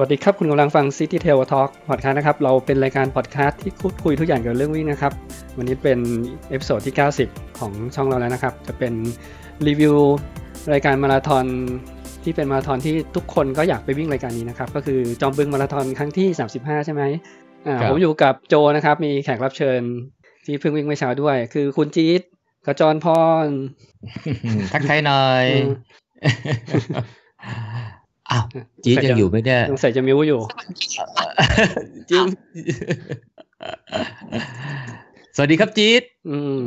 สวัสดีครับ คุณกำลังฟัง City Tail Talk พอดคาสต์นะครับ เราเป็นรายการพอดแคสต์ที่พูดคุยทุกอย่างเกี่ยวกับเรื่องวิ่งนะครับ วันนี้เป็น episode ที่ 90 ของช่องเราแล้วนะครับ จะเป็นรีวิวรายการมาราธอนที่เป็นมาราธอนที่ทุกคนก็อยากไปวิ่งรายการนี้นะครับ ก็คือจอมบึงมาราธอนครั้งที่ 35 ใช่ไหมอ่าครับผมอยู่กับโจนะครับ มีแขกรับเชิญที่เพิ่งวิ่งเมื่อเช้าด้วย คือคุณจี๊ดกระจรพรทักทายหน่อย อืมอ้าวจี๊ดยังอยู่ไหมเนี่ยสงสัยจะมิวอยู่จี๊ดสวัสดีครับจี๊ดอืม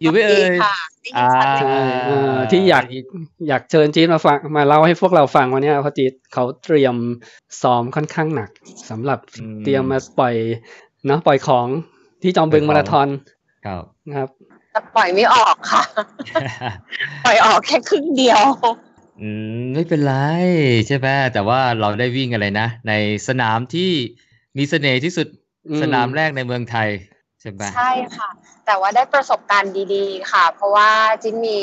อยู่ไหมเอ่ยค่ะได้ยินชัดใช่เลยเอ่อที่อยากอยากเชิญจี๊ดมาฟังมาเล่าให้พวกเราฟังวันเนี้ยเพราะจี๊ดเขาเตรียมซ้อมค่อนข้างหนักสำหรับอืมเตรียมมาปล่อยเนาะปล่อยของที่จอมบึงปล่อยของมาราธอนครับนะครับแต่ปล่อยไม่ออกค่ะ ปล่อยออกแค่ครึ่งเดียว อืมไม่เป็นไรใช่ไหมแต่ว่าเราได้วิ่งอะไรนะ ในสนามที่มีเสน่ห์ที่สุดอืมสนามแรกในเมืองไทยใช่ไหมใช่ค่ะ แต่ว่าได้ประสบการณ์ดีๆ ค่ะ เพราะว่าจินมี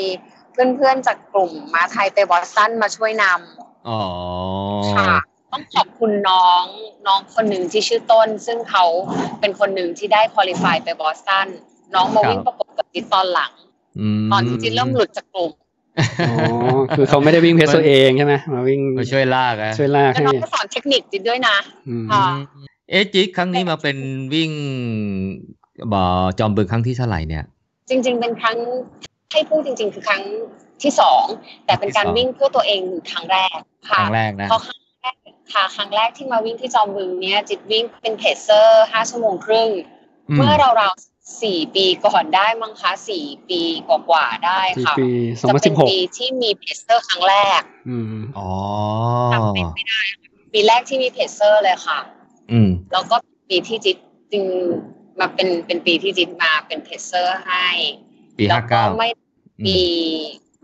เพื่อนๆจากกลุ่มมาไทยไปบอสตันมาช่วยนอ๋อำค่ะต้องขอบคุณน้องน้องคนหนึ่งที่ชื่อต้น ซึ่งเขาเป็นคนหนึ่งที่ได้คุริฟายไปบอสตันน้องมาวิ่งประกบกับจินตอนหลังมตอนที่จินเริ่มหลุดจากกลุ่ม อ๋อคือเขาไม่ได้วิ่งเพสตัวเองใช่ไหมมาวิ่งมาช่วยลากอะช่วยลากแล้วให้น้องก็สอนเทคนิคจินด้วยนะอืมค่ะเอ๊ะจิ๊กครั้งนี้มาเป็นวิ่งบ่อจอมบึงครั้งที่เท่าไหร่เนี่ย จริง ๆ เป็นครั้งให้พูดจริง ๆ คือครั้งที่สองแต่เป็นการที่สองวิ่งเพื่อตัวเองครั้งแรกคค่ะรั้งแรกนะเพราะครั้งแรกค่ะครั้งแรกที่มาวิ่งที่จอมบึงเนี้ยจิตวิ่งเป็นเพจเซอร์ห้าชั่วโมงครึ่งอืมเมื่อเราๆ สี่ปีก่อนได้มั้งคะสี่ปีกว่าๆได้ที่ค่ะปีสองจะพันเป็สินบหกปีที่มีเพจเซอร์ครั้งแรก อืมอ๋อจำเป็นไม่ได้ปีแรกที่มีเพจเซอร์เลยค่ะ อืมแล้วก็ปีที่จิตจึงมาเป็นเป็นปีที่จิตมาเป็นเพจเซอร์ให้ ปีแล้ห้าวเก้าไม่ปี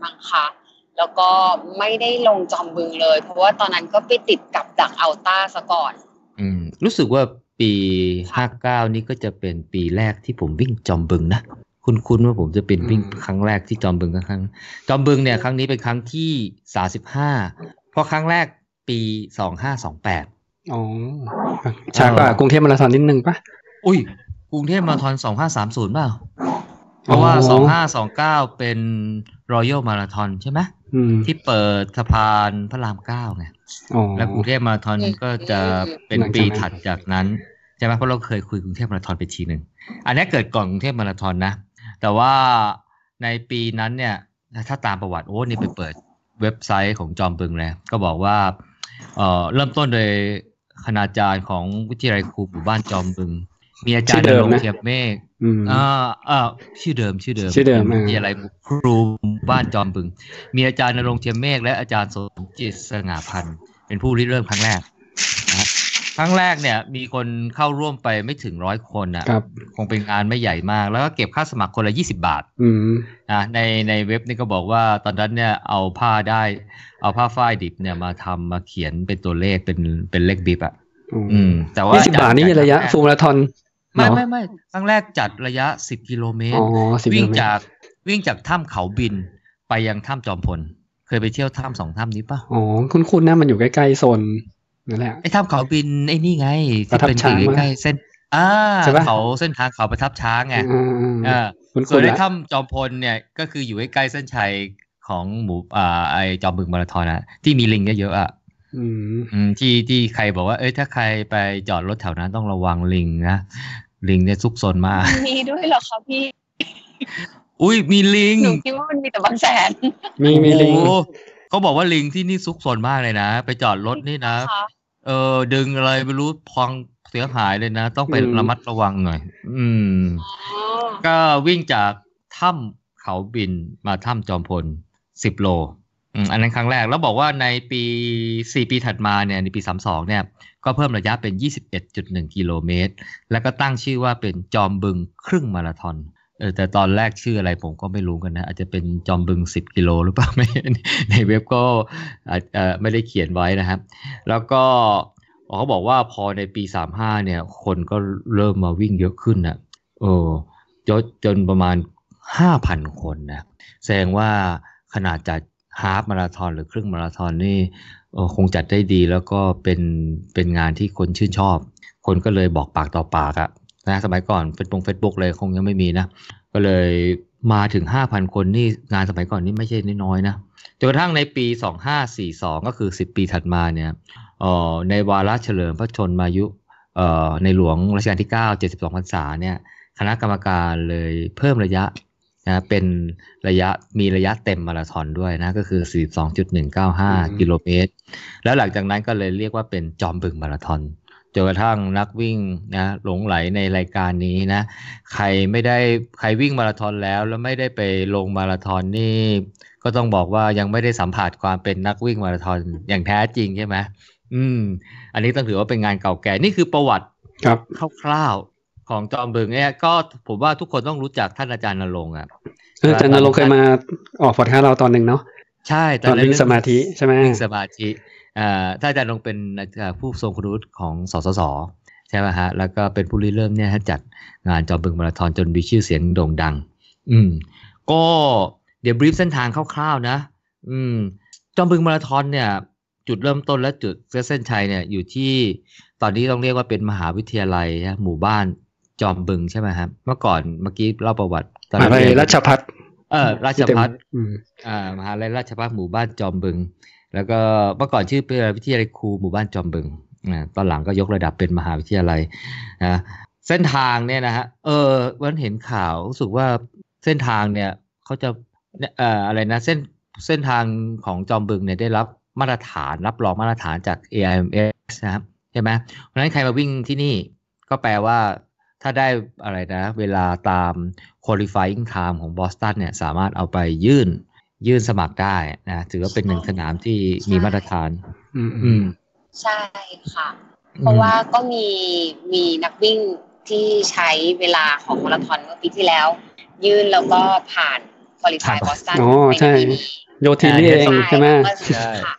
มั้งคะแล้วก็ไม่ได้ลงจอมบึงเลย เพราะว่าตอนนั้นก็ไปติดกับดักอัลต้าซะก่อน อืม รู้สึกว่า ปีค่ะห้าเก้านี่ก็จะเป็นปีแรกที่ผมวิ่งจอมบึงนะ คุณคุณว่าผมจะเป็นวิ่งครั้งแรกที่จอมบึงครั้งจอมบึงเนี่ยครั้งนี้เป็นครั้งที่สาสิบห้าเพราะครั้งแรกปีสองห้าสองแปดอ๋อช้ากว่ากรุงเทพมาราธอนนิดนึงปะอุ้ยกรุงเทพมาราธอนสองห้าสามศูนย์เปล่า เพราะว่าอ๋อสองห้าสองเก้าเป็นรอยัลมาราธอนใช่ไหมอืมที่เปิดสะพานพระรามเก้าไงอ๋อแล้วกรุงเทพมาราธอนอืมก็จะเป็นหลังจากนั้นปีถัดจากนั้น ใช่ไหมเพราะเราเคยคุยกรุงเทพมาราธอนไปทีหนึ่งอันนี้เกิดก่อนกรุงเทพมาราธอนนะ แต่ว่าในปีนั้นเนี่ยถ้าตามประวัติโอ้นี่ไปเปิดเว็บไซต์ของจอมบึงเลยก็บอกว่าเอ่อเริ่มต้นโดยคณาจารย์ของวิทยาลัยครูหมู่บ้านจอมบึง มีอาจารย์ชื่อเดิมนรงนะค์เทียมเมฆอืมอ่าอ่าชื่อเดิมชื่อเดิมชื่อเดิมอ่าวิทยาลัยครูบ้านจอมบึง มีอาจารย์นรงค์เทียมเมฆและอาจารย์สมจิตสง่าพันธ์เป็นผู้ริเริ่มครั้งแรกนะ ครั้งแรกเนี่ยมีคนเข้าร่วมไปไม่ถึงร้อยคนอะครับคงเป็นงานไม่ใหญ่มาก แล้วก็เก็บค่าสมัครคนละยี่สิบาทอืมนะในในเว็บนี่ก็บอกว่าตอนนั้นเนี่ยเอาผ้าได้ เอาผ้าฝ้ายดิบเนี่ยมาทำมาเขียนเป็นตัวเลขเป็นเป็นเลขบิบอะอืม แต่ว่ายี่สิบบาทนี่ระยะฟูลมาราธอนไม่เหรอไม่ไม่ครั้งแรกจัดระยะสิบกิโลเมตอ๋รอสิบวิ่งกิโลเมตรจากวิ่งจากถ้ำเขาบินไปยังถ้ำจอมพล เคยไปเที่ยวถ้ำสองถ้ำนี้ปะอ๋อ คุณคุณนะมันอยู่ใกล้ๆโซน นั่นแหละไอ้ถ้ำเขาบินไอ้นี่ไงประที่ทับเป็นช้างอยู่มั้ยใกล้ๆเส้นอ่าใช่ปะเขาเส้นทางเขาประทับช้างไงอืมเออคุณส่คุวนณในละถ้ำจอมพลเนี่ยก็คืออยู่ใกล้ๆเส้นชัยของหมู่อ่าไอจอมบึงมาราธอนอะที่มีลิงเยอะๆอะอืมอืมที่ที่ใครบอกว่า เอ้ยถ้าใครไปจอดรถแถวนั้นต้องระวังลิงนะลิงเนี่ยซุกซนมากมีด้วยเหรอคะพี่ อุ้ยมีลิงหนูคิดว่ามันมีแต่บางแสนมีมีลิงโอ้โหเขาบอกว่าลิงที่นี่ซุกซนมากเลยนะ ไปจอดรถนี่นะค่ะ เออดึงอะไรไม่รู้พองเสียหายเลยนะ ต้องไปอืมระมัดระวังหน่อย อืมอ๋อก็วิ่งจากถ้ำเขาบินมาถ้ำจอมพลสิบโลอืมอันนั้นครั้งแรกแล้วบอกว่าในปีสี่ปีถัดมาเนี่ยในปีสามสองเนี่ย ก็เพิ่มระยะเป็นยี่สิบเอ็ดจุดหนึ่งกิโลเมตร แล้วก็ตั้งชื่อว่าเป็นจอมบึงครึ่งมาราธอน เออแต่ตอนแรกชื่ออะไรผมก็ไม่รู้กันนะ อาจจะเป็นจอมบึงสิบกิโลหรือเปล่าไม่ในเว็บก็อาจเออไม่ได้เขียนไว้นะครับ แล้วก็เขาบอกว่าพอในปีสามห้าเนี่ย คนก็เริ่มมาวิ่งเยอะขึ้นนะโอ้จนจนประมาณห้าพันคนนะ แสดงว่าขนาดจัด half marathon หรือครึ่งมาราธอนนี่คงจัดได้ดีแล้วก็เป็นเป็นงานที่คนชื่นชอบ คนก็เลยบอกปากต่อปากอะ นะสมัยก่อนเฟซบุ๊กเฟซบุ๊กเลยคงยังไม่มีนะ ก็เลยมาถึง 5,000 คนนี่งานสมัยก่อนนี่ไม่ใช่น้อยๆนะจนกระทั่งในปี 2542 ก็คือ 10 ปีถัดมาเนี่ยเอ่อในวาระเฉลิมพระชนมายุเอ่อในหลวงรัชกาลที่ 9 72พรรษาเนี่ยคณะกรรมการเลยเพิ่มระยะนะเป็นระยะมีระยะเต็มมาราธอนด้วยนะ ก็คือ 42.195 กิโลเมตร แล้วหลังจากนั้นก็เลยเรียกว่าเป็นจอมบึงมาราธอน จนกระทั่งนักวิ่งนะหลงไหลในรายการนี้นะใครไม่ได้ใครวิ่งมาราธอนแล้วแล้วไม่ได้ไปลงมาราธอนนี่ ก็ต้องบอกว่ายังไม่ได้สัมผัสความเป็นนักวิ่งมาราธอนอย่างแท้จริงใช่ไหมอืม อันนี้ต้องถือว่าเป็นงานเก่าแก่นี่คือประวัติครับคร่าวๆของจอมบึงเนี่ยก็ผมว่าทุกคนต้องรู้จักท่านอาจารย์นรงค์อะเอออาจารย์นรงค์เคยมาออกพอดแคสต์เราตอนหนึ่งเนาะใช่ตอนวิ่งสมาธิใช่ไหมวิ่งสมาธิอ่า ถ้าอาจารย์นรงค์เป็นอ่าผู้ทรงคุณวุฒิของสสสใช่ไหมฮะ แล้วก็เป็นผู้ริเริ่มเนี่ยจัดงานจอมบึงมาราธอนจนมีชื่อเสียงโด่งดัง อืม ก็เดี๋ยวบรีฟเส้นทางคร่าวๆนะ อืม จอมบึงมาราธอนเนี่ย จุดเริ่มต้นและจุดเส้นชัยเนี่ยอยู่ที่ตอนนี้ต้องเรียกว่าเป็นมหาวิทยาลัยนะหมู่บ้านจอมบึงใช่ไหมครับเมื่อก่อนเมื่อกี้เล่าประวัติตอนมหานั้นลัยเรียนราชพัฒเออราชพัฒอืมอ่ามหาลัยราชภัฏหมู่บ้านจอมบึง แล้วก็เมื่อก่อนชื่อเป็นวิทยาลัยครูหมู่บ้านจอมบึงตอนหลังก็ยกระดับเป็นมหาวิทยาลัยนะเส้นทางเนี่ยนะฮะเออวันเห็นข่าวรู้สึกว่าเส้นทางเนี่ยเขาจะเนี่ยเอ่ออะไรนะเส้นเส้นทางของจอมบึงเนี่ยได้รับมาตรฐานรับรองมาตรฐานจาก AIMS นะครับใช่ไหมเพราะฉะนั้นใครมาวิ่งที่นี่ก็แปลว่าถ้าได้อะไรนะ เวลาตาม qualifying time ของบอสตันเนี่ยสามารถเอาไปยื่น ยื่นสมัครได้นะถือว่าเป็นหนึ่งสนามที่มีมาตรฐานอืมอืมใช่ค่ะ เพราะว่าก็มีมีนักวิ่งที่ใช้เวลาของมาราธอนเมื่อปีที่แล้ว ยื่นแล้วก็ผ่านคุริฟายผ่านบอสตันอ๋อในใช่ปีนี้โยทินนี่เองใช่ไหมก็ใช่ค่ะ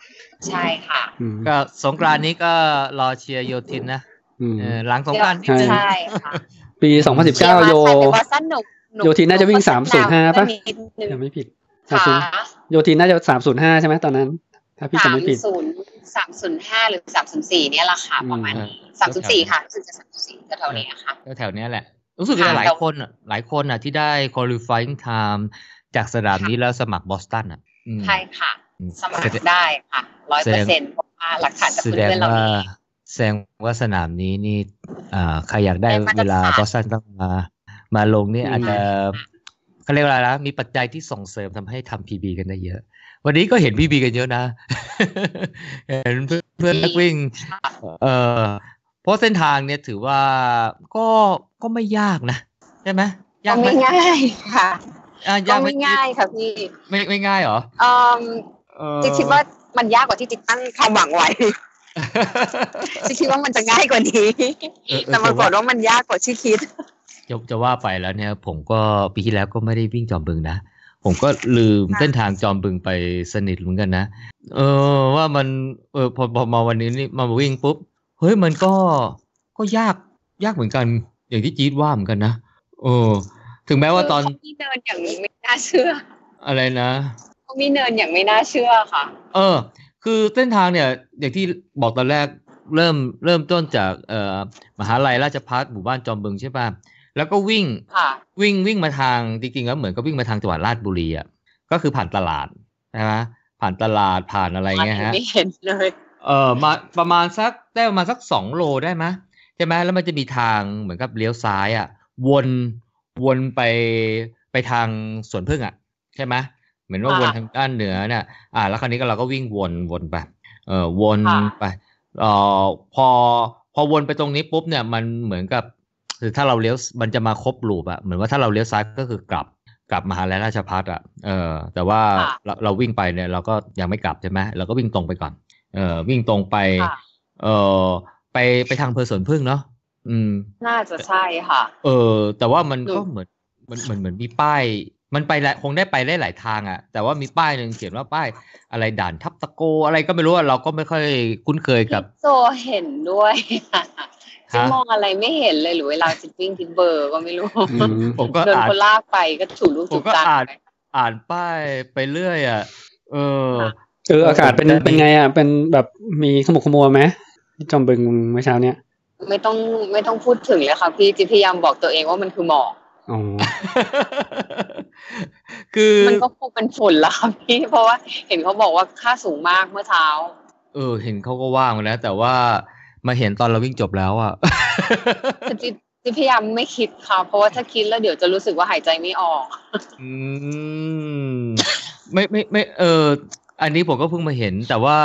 ใช่ค่ะอืมก็สงกรานต์นี้ก็รอเชียร์โยทินนะอืมเออหลังสงกรานต์นิดนึงใช่ค่ะปี 2019 โยใครเป็นบอสตันหนุกหกโยทินน่าจะวิ่งหก305ปะนิดนึงยังไม่ผิด ค่ะโยทินน่าจะ305ใช่ไหมตอนนั้น ถ้าพี่สาจำมไม่ผิดศูนย์สามศูนย์ห้าหรือสามศูนย์สี่เนี่ยแหละค่ะอืมประมาณนี้สามศูนย์สี่ค่ะรู้สึกจะสามศูนย์สี่แถวๆนี้ค่ะแถวๆเนี้ยแหละ รู้สึกค่ะจะหลายคนอะหลายคนอะที่ได้ qualifying time จากสนามนี้แล้วสมัครบอสตันอะอืมใช่ค่ะอืมสมัครได้ค่ะร้อยเปอร์เซ็นต์เพราะว่าหลักฐานจากแสเพื่ดงอนๆเราว่ามีแสดงว่าสนามนี้นี่อ่าใครอยากได้ได้มาตรฐานเวลาบอสตันต้องมา มาลงนี่อืมอาจจะ เขาเรียกว่าอะไรนะมีปัจจัยที่ส่งเสริมทำให้ทำพีบีกันได้เยอะ วันนี้ก็เห็นพีบีกันเยอะนะ เห็นเพื่อนเพื่อนนักวิ่ง เออเพราะเส้นทางเนี่ยถือว่าก็ก็ไม่ยากนะ ใช่ไหมยาก็กไหมไม่ง่ายค่ะอะก็ยากไหมไม่ง่ายค่ะพี่ ไม่ไม่ง่ายเหรอเอ่อเออจิ๊กคิดว่ามันยากกว่าที่จิ๊กตั้งความหวังไว้จิ๊กคิดว่ามันจะง่ายกว่านี้เออเออแต่ปรากฏว่ามันยากกว่าที่คิด จะจะว่าไปแล้วเนี่ย ผมก็ปีที่แล้วก็ไม่ได้วิ่งจอมบึงนะ ผมก็ลืมค่ะเส้นทางจอมบึงไปสนิทเหมือนกันนะ เออว่ามันเออพอพอมาวันนี้นี่มาวิ่งปุ๊บเฮ้ยมันก็ก็ยากยากเหมือนกัน อย่างที่จี๊ดว่าเหมือนกันนะเออ ถึงแม้ว่าตอนเขามีเนินอย่างไม่น่าเชื่อ อะไรนะเขามีเนินอย่างไม่น่าเชื่อค่ะ เออ คือเส้นทางเนี่ย อย่างที่บอกตอนแรกเริ่มเริ่มต้นจากเอ่อมหาลัยราชภัฏหมู่บ้านจอมบึงใช่ป่ะ แล้วก็วิ่งค่ะวิ่งวิ่งมาทางจริงๆแล้วเหมือนกับวิ่งมาทางจังหวัดราชบุรีอะก็คือผ่านตลาดใช่ไหมผ่านตลาดผ่านอะไรเงี้ยฮะไม่เห็นเลยเออมาประมาณสักได้ประมาณสักสองโลได้ไหมใช่ไหมแล้วมันจะมีทางเหมือนกับเลี้ยวซ้ายอะ วนวนไปไปทางสวนพึ่งอะ ใช่ไหมเหมือนว่าค่ะวนทางด้านเหนือเนี่ยอ่า แล้วคราวนี้ก็เราก็วิ่งวนวนไปเออวนค่ะไปเอ่อพอพอวนไปตรงนี้ปุ๊บเนี่ยมันเหมือนกับ คือถ้าเราเลี้ยวมันจะมาครบลูปอะเหมือนว่าถ้าเราเลี้ยวซ้ายก็คือกลับกลับมหาลัยราชภัฏอะเออแต่ว่าค่ะเราเราวิ่งไปเนี่ยเราก็ยังไม่กลับใช่ไหมเราก็วิ่งตรงไปก่อน เออวิ่งตรงไปค่ะเออไปไปทางอำเพอสวนพึ่งเนาะอืม น่าจะใช่ค่ะ เออ แต่ว่ามันอืมก็เหมือนมันเหมือนเหมือนมีป้าย มันไปหลายคงได้ไปได้หลายทางอะ่ะ แต่ว่ามีป้ายหนึ่งเขียนว่าป้ายอะไรด่านทับตะโกอะไรก็ไม่รู้อะเราก็ไม่ค่อยคุ้นเคยกับพี่โจเห็นด้วย ค่ะฮะจิ๊กมองอะไรไม่เห็นเลยหรือเวลาจิ๊กวิ่งทิกเบอร์ก็ไม่รู้อืมผมก็โดนอ่านคนลากไปก็ถูกลูกผถูมกก็ตาอ่านอ่านป้ายไปเรื่อยอะ่ะ เออค่ะเอออากาศเป็นเป็นไงอะ เป็นแบบมีขมุกขมัวไหมที่จอมบึงเมื่อเช้าเนี้ยไม่ต้องไม่ต้องพูดถึงเลยค่ะพี่จิพยายามบอกตัวเองว่ามันคือหมอกอ๋อคือมันก็คงเป็นฝุ่นละค่ะพี่ เพราะว่าเห็นเขาบอกว่าค่าสูงมากเมื่อเช้า เออ เห็นเขาก็ว่างมาแล้วแต่ว่า มาเห็นตอนเราวิ่งจบแล้วอะแต่จิจิพยายามไม่คิดค่ะ เพราะว่าถ้าคิดแล้วเดี๋ยวจะรู้สึกว่าหายใจไม่ออกอืมไม่ไม่ไม่ เอออันนี้ผมก็เพิ่งมาเห็น แต่ว่า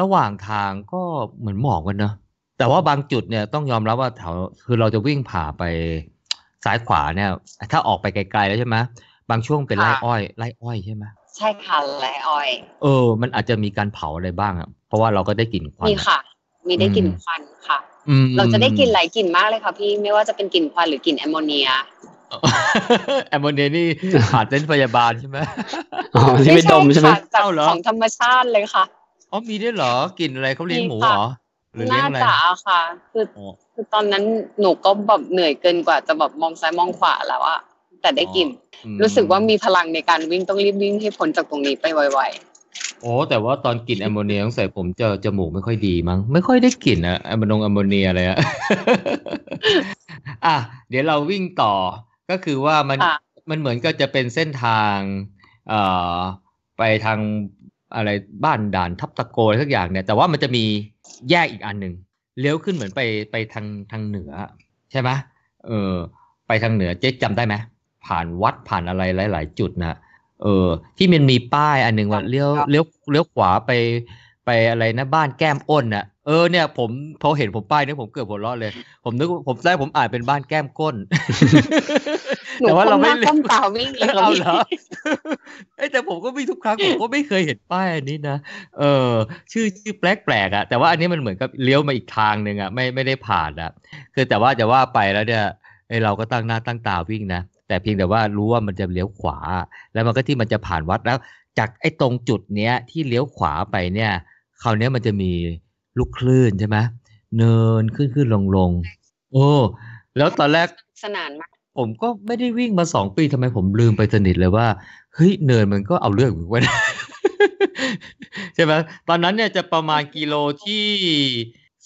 ระหว่างทางก็เหมือนหมอกกันเนอะแต่ว่าบางจุดเนี่ยต้องยอมรับว่าแถวคือเราจะวิ่งผ่าไปซ้ายขวาเนี่ย ถ้าออกไปไกลๆแล้วใช่ไหมบางช่วงเป็นไร่ค่ะอ้อยไร่อ้อยใช่ไหมใช่ค่ะแลอ้อย เออ มันอาจจะมีการเผาอะไรบ้างอะเพราะว่าเราก็ได้กลิ่นควันมีค่ะ มีได้กลิ่นอืมควันค่ะอืมเราจะได้กลิ่นหลายกลิ่นมากเลยค่ะพี่ไม่ว่าจะเป็นกลิ่นควันหรือกลิ่นแอมโมเนียแอมโมเนียนี่ผ่านเต้นพยาบาลใช่ไหมอ๋อที่ไม่ดมใช่ไหมค่ะจากเอ้าเหรอของธรรมชาติเลยค่ะอ๋อมีด้วยเหรอกลิ่นอะไรเขาเลี้ยงหมูมีค่ะเหรอหรือเลี้ยน่างอะไรจะค่ะคืออ๋อคือตอนนั้นหนูก็แบบเหนื่อยเกินกว่าจะแบบมองซ้ายมองขวาแล้วอะแต่ได้กลิ่นอืมรู้สึกว่ามีพลังในการวิ่งต้องรีบวิ่งให้พ้นจากตรงนี้ไปไว โอ้แต่ว่าตอนกลิ่นแอมโมเนียต้องใส่ผมจะจมูกไม่ค่อยดีมั้งไม่ค่อยได้กลิ่นอะแอมโมนงแอมโมเนียอะไรอะอะเดี๋ยวเราวิ่งต่อก็คือว่ามันค่ะมันเหมือนก็จะเป็นเส้นทาง เอ่อไปทางอะไรบ้านด่านทับตะโกอะไรสักอย่างเนี่ย แต่ว่ามันจะมีแยกอีกอันหนึ่งเลี้ยวขึ้นเหมือนไปไปทางทางเหนือ ใช่ไหมเออ ไปทางเหนือเจ๊จำได้ไหมผ่านวัดผ่านอะไรหลาย ๆ จุดนะ เออ ที่มันมีป้ายอันหนึ่งว่าเลี้ยวเลี้ยวเลี้ยวขวาไปไปอะไรนะบ้านแก้มอ้นน่ะเออเนี่ยผมพอเห็นผมป้ายเนี่ยผมเกือบหัวเราะเลย ผมนึกผมได้ผมอ่านเป็นบ้านแก้มก้นๆหนูแต่ว่าเราไม่ก้มหน้ก้มตาวิ่งเลยค่ะเอาพี่เหรอเอ้ยแต่ผมก็วิ่งทุกครั้งผมก็ไม่เคยเห็นป้ายอันนี้นะเออ ชื่อชื่อแปลกๆอะแต่ว่าอันนี้มันเหมือนกับเลี้ยวมาอีกทางหนึ่งอะไม่ไม่ได้ผ่านอะคือแต่ว่าจะว่าไปแล้วเนี่ยไอเราก็ตั้งหน้าตั้งตาวิ่งนะ แต่เพียงแต่ว่ารู้ว่ามันจะเลี้ยวขวา แล้วมันก็ที่มันจะผ่านวัดแล้ว จากไอ้ตรงจุดเนี้ยที่เลี้ยวขวาไปเนี่ยคราวเนี้ยมันจะมีลูกคลื่นใช่ไหมเนินขึ้นขึ้นลงลงโอ้แล้วตอนแรกสนานมากผมก็ไม่ได้วิ่งมาสองปีทำไมผมลืมไปสนิทเลยว่าเฮ้ยเนินมันก็เอาเรื่องเหมือนกันใช่ไหมตอนนั้นเนี่ยจะประมาณกิโลที่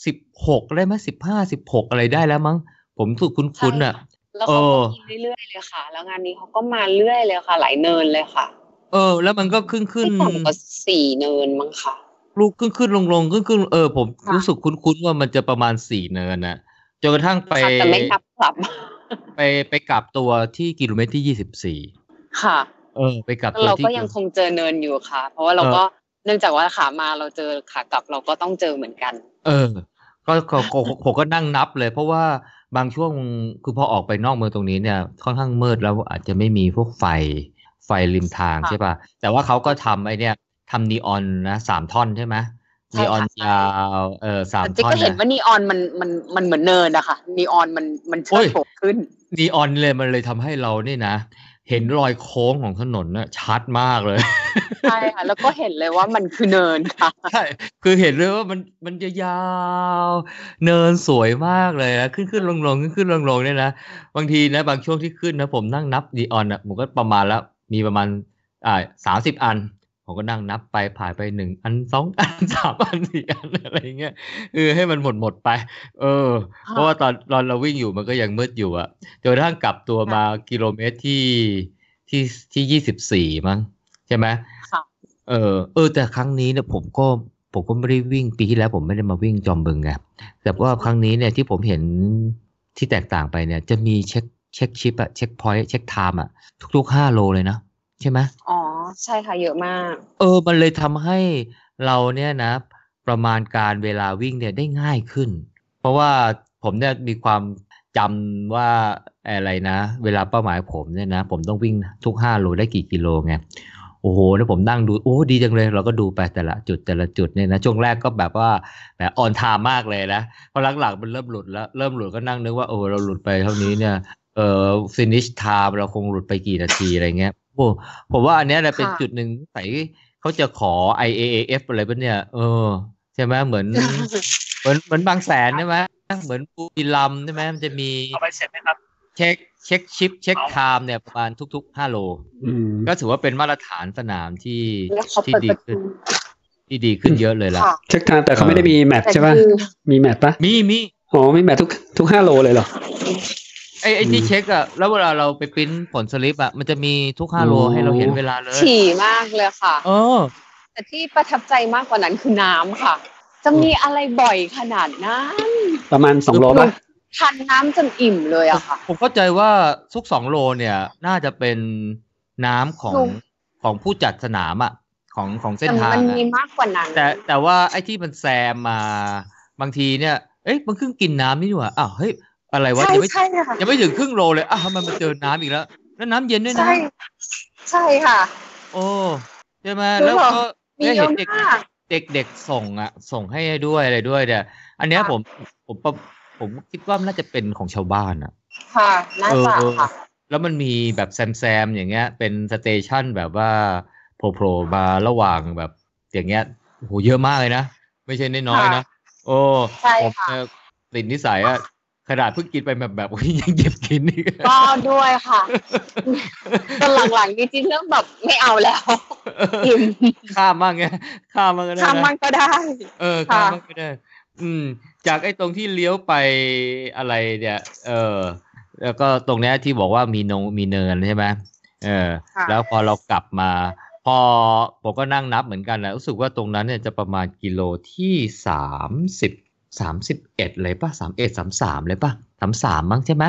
สิบหกได้ไหมสิบห้าสิบหกอะไรได้แล้วมั้ง ผมถูกคุ้นๆอะ แล้วเขาก็เออมีเรื่อยๆเลยค่ะ แล้วงานนี้เขาก็มาเรื่อยเลยค่ะ หลายเนินเลยค่ะ เออ แล้วมันก็ขึ้นขึ้นไม่ต่ำกว่าสี่เนินมั้งค่ะ ลูกขึ้นขึ้นลงลงขึ้นขึ้นเออผมค่ะรู้สึกคุ้นๆว่ามันจะประมาณสี่เนินนะจนกระทั่งไปค่ะแต่ไม่นับกลับ ไปไปกลับตัวที่กิโลเมตรที่ยี่สิบสี่ค่ะ เออ ไปกลับแล้วตัวเราที่ก็ยังคงเจอเนินอยู่ค่ะ เพราะว่าเราก็เนื่องจากว่าขามาเราเจอขากลับเราก็ต้องเจอเหมือนกัน เออ ก็ก็ก็ผมก็นั่งนับเลย เพราะว่าบางช่วงคือพอออกไปนอกเมืองตรงนี้เนี่ยค่อนข้างมืดแล้วอาจจะไม่มีพวกไฟไฟริมทางค่ะใช่ป่ะแต่ว่าเขาก็ทำไอเนี่ยทำนีออนนะสามท่อนใช่ไหมใช่นีออนค่ะยาวเออสามแต่จิ๊กท่อนก็เห็นนะว่านีออนมันมันมันเหมือนเนินอะค่ะนีออนมันมันโอ้เชิดยโผล่ขึ้นนีออนเลยมันเลยทำให้เรานี่นะ เห็นรอยโค้งของถนนน่ะชัดมากเลย ใช่ค่ะ แล้วก็เห็นเลยว่ามันคือเนินค่ะ ใช่ คือเห็นเลยว่ามันมันจะยาว เนินสวยมากเลยนะขึ้นขึ้นลงลงขึ้นขึ้นลงลงเนี่ยนะ บางทีนะบางช่วงที่ขึ้นนะผมนั่งนับดีออนอะผมก็ประมาณแล้วมีประมาณอ่าสามสิบอัน ผมก็นั่งนับไปผ่านไปหนึ่งอันสองอันสามอันสี่อันอะไรอย่างเงี้ยเออให้มันหมดหมดไป เออค่ะเพราะว่าตอนตอนเราวิ่งอยู่มันก็ยังมืดอยู่อะจนกระทั่งกลับตัวมากิโลเมตรที่ที่ที่ยี่สิบสี่มั้งใช่ไหมค่ะเออ เออ แต่ครั้งนี้เนี่ยผมก็ผมก็ไม่ได้วิ่งปีที่แล้วผมไม่ได้มาวิ่งจอมบึงไงแต่ว่าครั้งนี้เนี่ยที่ผมเห็นที่แตกต่างไปเนี่ย จะมีเช็คcheck chip อะ checkpoint check time อะทุกๆห้าโลเลยนะใช่ไหมอ๋อ ใช่ค่ะเยอะมาก เออ มันเลยทำให้เราเนี่ยนะ ประมาณการเวลาวิ่งเนี่ยได้ง่ายขึ้น เพราะว่าผมเนี่ยมีความจำว่าอะไรนะ เวลาเป้าหมายผมเนี่ยนะ ผมต้องวิ่งทุกห้าโลได้กี่กิโลไงโอ้โหแล้วผมนั่งดูโอ้ดีจังเลย เราก็ดูไปแต่ละจุดแต่ละจุดเนี่ยนะช่วงแรกก็แบบว่าแบบ on time มากเลยนะพอหลังๆมันเริ่มหลุดแล้วเริ่มหลุดก็นั่งนึกว่าโอ้เราหลุดไปเท่านี้เนี่ยเออ finish time เราคงหลุดไปกี่นาทีอะไรเงี้ย โอ้ผมว่าอันเนี้ยนะเป็นค่ะจุดหนึ่งใส่เขาจะขอ IAAF อะไรปะเนี่ย เออ ใช่ไหมเหมือน เหมือนเหมือนบางแสนใช่ไหมเหมือนบุรีรัมย์ใช่ไหมมันจะมีเอาไปเสร็จไหมครับเช็คเช็คชิปเช็คไทม์เนี่ยประมาณทุกๆห้าโลอืมก็ถือว่าเป็นมาตรฐานสนามที่แล้วเขาที่เปิดดีประขึ้ตูนที่ดีขึ้นเยอะเลยล่ะค่ะเช็คทางแต่เขาไม่ได้มีแมทแต่ใช่ป่ะคือมีแมทปะมีมีอ๋อมีแมททุกทุกห้าโลเลยเหรอ ไอ้ไอ้ที่อืมเช็คอะแล้วเวลาเราไปปริ้นผลสลิปอะมันจะมีทุกห้าโลอ๋อให้เราเห็นเวลาเลยถี่มากเลยค่ะ เออ แต่ที่ประทับใจมากกว่านั้นคือน้ำค่ะ จะมีอะไรบ่อยขนาดนั้นประมาณสองโลปะทานน้ำจนอิ่มเลยอะค่ะ ผมเข้าใจว่าทุกสองโลเนี่ย น่าจะเป็นน้ำของถูก ของผู้จัดสนามอะของของเส้นแต่ทางมันอะมีมากกว่านั้นแต่แต่ว่าไอ้ที่มันแซมมาบางทีเนี่ย เอ๊ะมันเพิ่งกินน้ำนี่หว่าอ้าวเฮ้ย อะไรวะใช่ยังไม่ใช่ค่ะยังไม่ถึงครึ่งโลเลยอ้าวทำไมมันเจอน้ำอีกแล้ว แล้วน้ำเย็นด้วยนะ ใช่ ใช่ค่ะ โอ้ใช่ไหมคือแล้วแบบก็มีได้เยเห็อะนเด็กมากเด็กเด็กส่งอะ ส่งให้ด้วยอะไรด้วยเนี่ยอันเนี้ยค่ะผมผมผมผมคิดว่ามันน่าจะเป็นของชาวบ้านอะ ค่ะน่าจะเออค่ะแล้วมันมีแบบแซมแซมอย่างเงี้ย เป็นสเตชันแบบว่าโผล่ๆมาระหว่างแบบ อย่างเงี้ยโอ้โหเยอะมากเลยนะ ไม่ใช่น้อยๆนะ โอ้ใช่ผมค่ะเอ่อติดนิสัยอะ ขนาดเพิ่งกินไปแบบแบบอุ๊ยยังเก็บกินอีกก็ด้วยค่ะจนหลังๆนี่จริงเรื่องแบบไม่เอาแล้วอิ่มข้ามบ้างไงข้ามบ้างก็ได้ทำมันะนก็ได้ เออค่ะข้ามบ้างก็ได้ อืม จากไอ้ตรงที่เลี้ยวไปอะไรเนี่ย เออ แล้วก็ตรงเนี้ยที่บอกว่ามีนงมีเนินใช่ไหมเออค่ะแล้วพอเรากลับมา พอผมก็นั่งนับเหมือนกันนะรู้สึกว่าตรงนั้นเนี่ยจะประมาณกิโลที่สามสิบ สามสิบเอ็ดเลยป่ะสามเอ็ดสามสามเลยป่ะสามสามมั้งใช่ไหม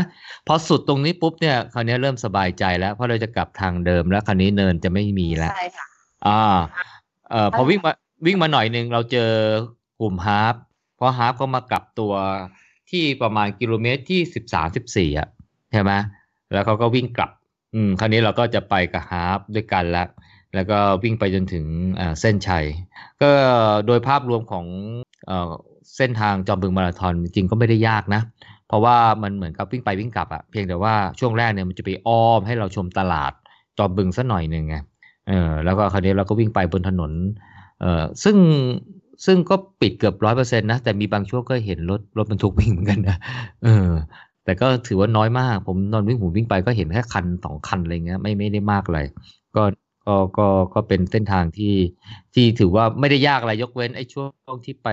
พอสุดตรงนี้ปุ๊บเนี่ยคราวนี้เริ่มสบายใจแล้ว เพราะเราจะกลับทางเดิมแล้วคราวนี้เนินจะไม่มีแล้ว ใช่ค่ะ อ่า เอ่อพอวิ่งมาวิ่งมาหน่อยหนึ่งเราเจอกลุ่ม half เพราะ half ก็มากลับตัวที่ประมาณกิโลเมตรที่สิบสามสิบสี่อะใช่ไหมแล้วเขาก็วิ่งกลับ อืม คราวนี้เราก็จะไปกับ half ด้วยกันแล้วแล้วก็วิ่งไปจนถึงเอ่อเส้นชัย ก็โดยภาพรวมของ เส้นทางจอมบึงมาราธอนจริงก็ไม่ได้ยากนะ เพราะว่ามันเหมือนกับวิ่งไปวิ่งกลับอะเพียงแต่ว่าช่วงแรกเนี่ยมันจะไปอ้อมให้เราชมตลาดจอมบึงสัหน่อยหนึ่งไงเออแล้วก็คราวนี้เราก็วิ่งไปบนถนนเออซึ่งซึ่งก็ปิดเกือบร้อยเปอร์เซ็นต์นะ แต่มีบางช่วงก็เห็นรถรถบรรทุกวิ่งเหมือนกันนะเออ แต่ก็ถือว่าน้อยมาก ผมนอนวิ่งผมวิ่งไปก็เห็นแค่คันสองคันอะไรเงี้ยไม่ไม่ได้มากอะไรก็ ก็ก็ก็เป็นเส้นทางที่ที่ถือว่าไม่ได้ยากอะไรยกเว้นไอ้ช่วงที่ไป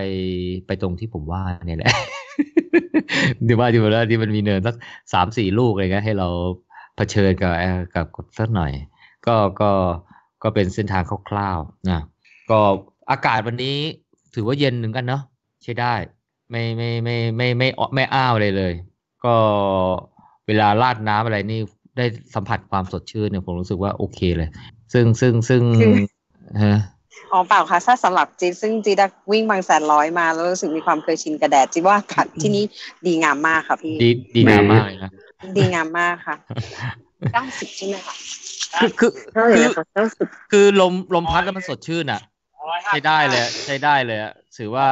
ไปตรงที่ผมว่าเนี่ยแหละเดี๋ยวว่าที่ว่าที่มันมีเนินสักสามสี่ลูกอะไรเงี้ยให้เราเผชิญกับกับกับสักหน่อย ก็ก็ก็เป็นเส้นทางคร่าวๆนะก็อากาศวันนี้ถือว่าเย็นหนึ่งกันเนาะใช้ได้ ไม่ไม่ไม่ไม่ไม่ไม่ไม่อ้าวเลยเลย ก็เวลาราดน้ำอะไรนี่ได้สัมผัสความสดชื่นเนี่ยผมรู้สึกว่าโอเคเลย ซึ่งซึ่งซึ่งคือฮะอ๋อเปล่าค่ะถ้าสำหรับจีดซึ่งจีดอะวิ่งบางแสนร้อยมาแล้วรู้สึกมีความเคยชินกับแดดจีดว่าอากาศที่นี่ดีงามมากค่ะพี่ดีดีงามแหมมากเลยนะดีงามมากค่ะเก้าสิบใช่ไหมคะคือคือเท่าไหคืร่อนะคะเก้าสิบคือลมลมพัดแล้วมันสดชื่นอะ ใช้ได้เลยอะใช้ได้เลยอะถือว่า